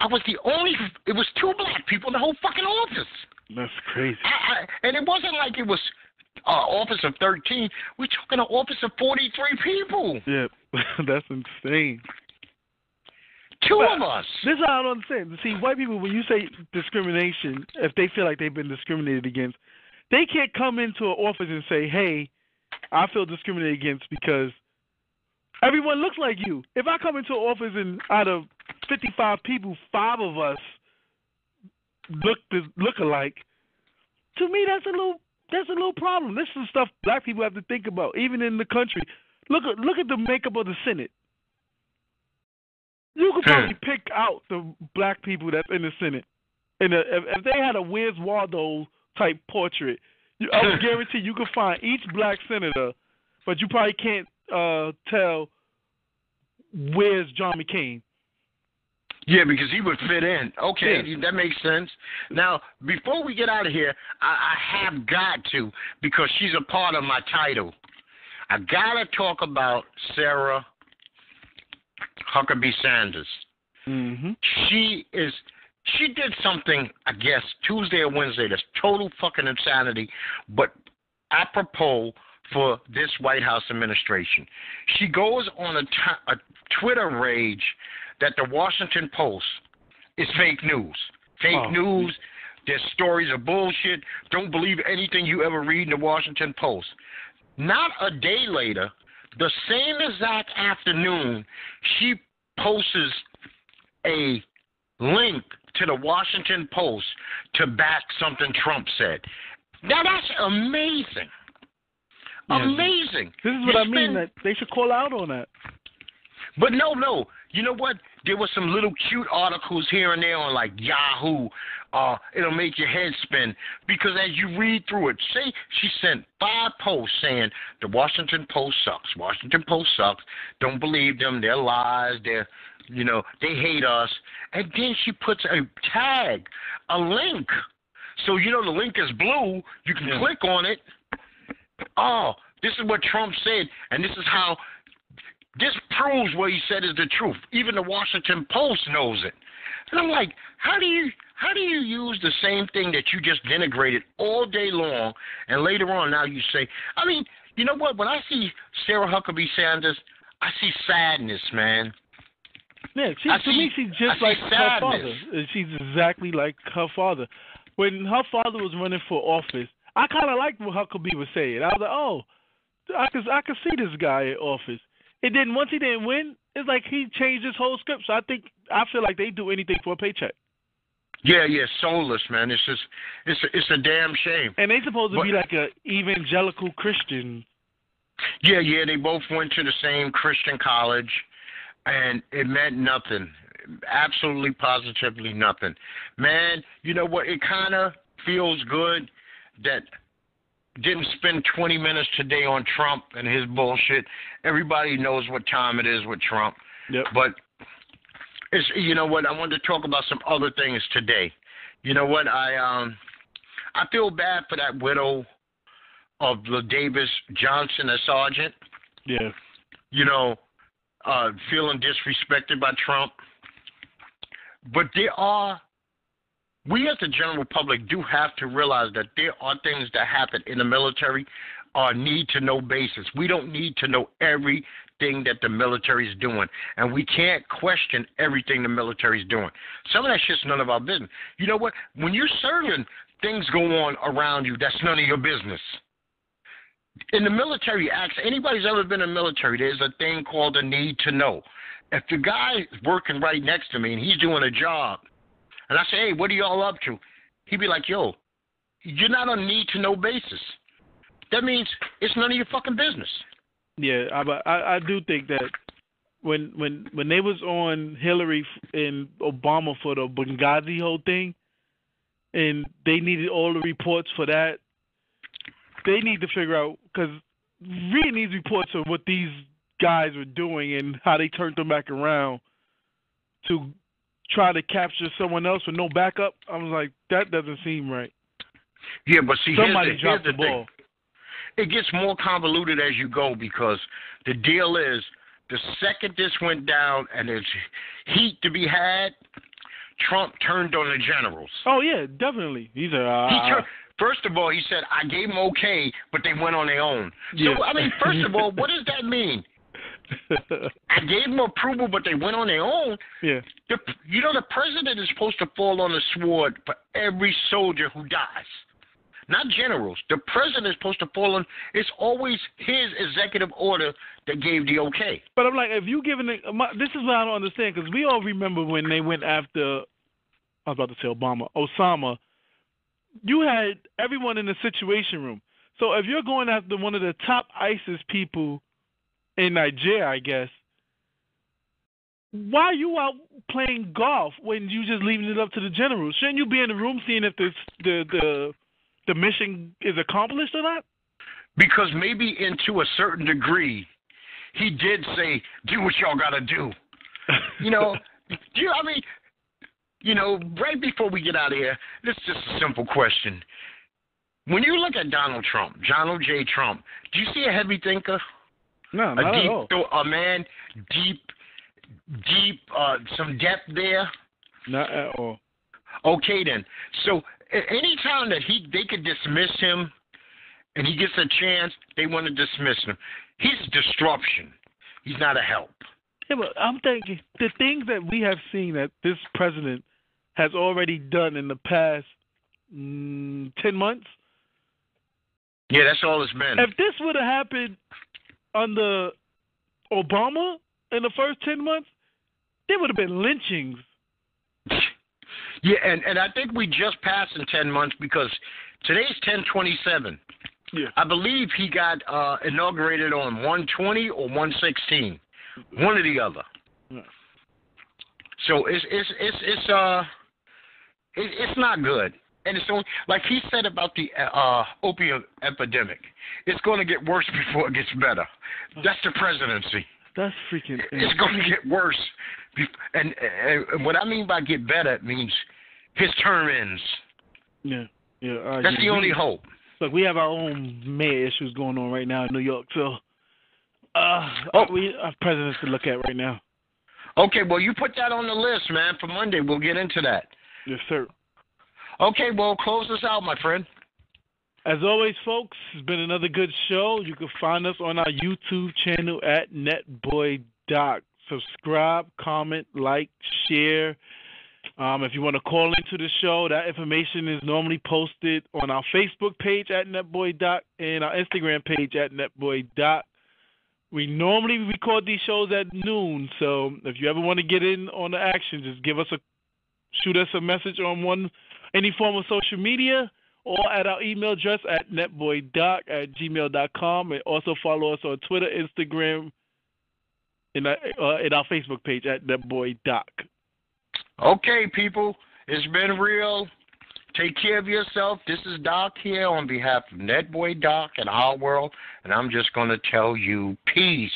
I was the only. It was two black people in the whole fucking office. That's crazy. I, I, and it wasn't like it was uh, office of 13. We're talking an office of 43 people. Yeah, that's insane. Two But of us. This is what I don't understand. See, white people, when you say discrimination, if they feel like they've been discriminated against, they can't come into an office and say, "Hey, I feel discriminated against because everyone looks like you." If I come into an office and out of 55 people, five of us look look alike, to me that's a little that's a little problem. This is stuff black people have to think about, even in the country. Look at look at the makeup of the Senate. You could probably pick out the black people that's in the Senate. And uh, if, if they had a Where's Waldo type portrait, you, I would guarantee you could find each black senator, but you probably can't uh, tell where's John McCain. Yeah, because he would fit in. Okay, that makes sense. Now, before we get out of here, I, I have got to because she's a part of my title. I gotta talk about Sarah Huckabee Sanders. Mm-hmm. She is. She did something, I guess, Tuesday or Wednesday that's total fucking insanity, but apropos for this White House administration. She goes on a, t- a Twitter rage that the Washington Post is fake news. Fake Oh. news. Their stories are bullshit. Don't believe anything you ever read in the Washington Post. Not a day later, the same exact afternoon, she posts a link to the Washington Post to back something Trump said. Now that's amazing. Amazing. This is what You I mean. That they should call out on that. but no, no. You know what? There were some little cute articles here and there on like Yahoo. Uh, it'll make your head spin because as you read through it, say she sent five posts saying the Washington Post sucks. Washington Post sucks. Don't believe them. They're lies. They're, you know, they hate us. And then she puts a tag, a link. So you know the link is blue. You can Yeah. click on it. Oh, this is what Trump said, and this is how this proves what he said is the truth. Even the Washington Post knows it. And I'm like, how do you how do you use the same thing that you just denigrated all day long, and later on now you say, I mean, you know what? When I see Sarah Huckabee Sanders, I see sadness, man. Yeah, she, I to see- me, she's just see like her father. She's exactly like her father. When her father was running for office, I kind of liked what Huckabee was saying. I was like, oh, I could I could see this guy in office. And then once he didn't win, it's like he changed his whole script. So I think I feel like they do anything for a paycheck. Yeah, yeah, soulless, man. It's just, it's a, it's a damn shame. And they supposed to But- be like a evangelical Christian. Yeah, yeah, they both went to the same Christian college, and it meant nothing. Absolutely, positively nothing. Man, you know what? It kind of feels good that didn't spend 20 minutes today on Trump and his bullshit. Everybody knows what time it is with Trump. Yep. But it's you know what I wanted to talk about some other things today. You know what I um I feel bad for that widow of the Davis Johnson, a sergeant. Yeah. You know, uh, feeling disrespected by Trump. But there are we as the general public do have to realize that there are things that happen in the military on need to know basis. We don't need to know everything that the military is doing. And we can't question everything the military is doing. Some of that shit's none of our business. You know what? When you're serving, things go on around you that's none of your business. In the military acts, anybody's ever been in the military, there's a thing called a need to know. If the guy is working right next to me and he's doing a job, and I say, hey, what are y'all up to? He'd be like, yo, you're not on need to know basis. That means it's none of your fucking business. Yeah, I, I I do think that when when when they was on Hillary and Obama for the Benghazi whole thing, and they needed all the reports for that, they need to figure out because reading these reports of what these guys were doing and how they turned them back around to try to capture someone else with no backup, I was like, that doesn't seem right. Yeah, but see, Somebody here's the, dropped here's the the ball. thing. It gets more convoluted as you go because the deal is the second this went down and there's heat to be had, Trump turned on the generals. Oh yeah, definitely. He's a He uh, tur- First of all, he said, I gave them okay, but they went on their own. Yeah. So, I mean, first of all, what does that mean? I gave them approval, but they went on their own. yeah. The, you know, the president is supposed to fall on the sword for every soldier who dies. Not generals. The president is supposed to fall on. It's always his executive order that gave the okay. But I'm like, if you giving my, this is what I don't understand because we all remember when they went after, I was about to say Obama, Osama. You had everyone in the Situation Room. So if you're going after one of the top ISIS people in Nigeria, I guess, why are you out playing golf when you just leaving it up to the generals? Shouldn't you be in the room seeing if the the the, the mission is accomplished or not? Because maybe into a certain degree, he did say, "Do what y'all got to do." You know, do you, I mean, you know, right before we get out of here, this is just a simple question. When you look at Donald Trump, Donald J. Trump, do you see a heavy thinker? No, a not deep, at all. a man, deep, deep, uh, some depth there. Not at all. Okay, then. So a- any time that he they could dismiss him, and he gets a chance, they want to dismiss him. He's disruption. He's not a help. Yeah, but I'm thinking the things that we have seen that this president has already done in the past mm, ten months. Yeah, that's all it's been. If this would have happened under Obama in the first ten months, there would have been lynchings. Yeah, and and I think we just passed in ten months because today's ten twenty seven. Yeah. I believe he got uh inaugurated on one twenty or one sixteen, one or the other. Yeah. So it's it's it's it's uh it, it's not good. And it's only, like he said about the uh opium epidemic. It's going to get worse before it gets better. That's the presidency. That's freaking. It's going to get worse. And, and what I mean by get better it means his term ends. Yeah, yeah. all right, That's yeah, the only we- hope. Look, we have our own mayor issues going on right now in New York, so uh, Oh. we have presidents to look at right now. Okay, well you put that on the list, man. For Monday, we'll get into that. Yes, sir. Okay, well close us out, my friend. As always, folks, it's been another good show. You can find us on our YouTube channel at NetBoy Doc. Subscribe, comment, like, share. Um, if you want to call into the show, that information is normally posted on our Facebook page at NetBoyDoc and our Instagram page at NetBoyDoc. We normally record these shows at noon, so if you ever want to get in on the action, just give us a shoot us a message on one any form of social media or at our email address at netboydoc at gmail.com and also follow us on Twitter, Instagram, and uh, uh, in our Facebook page at netboydoc. Okay, people, it's been real. Take care of yourself. This is Doc here on behalf of Netboy Doc and Our World, and I'm just going to tell you peace.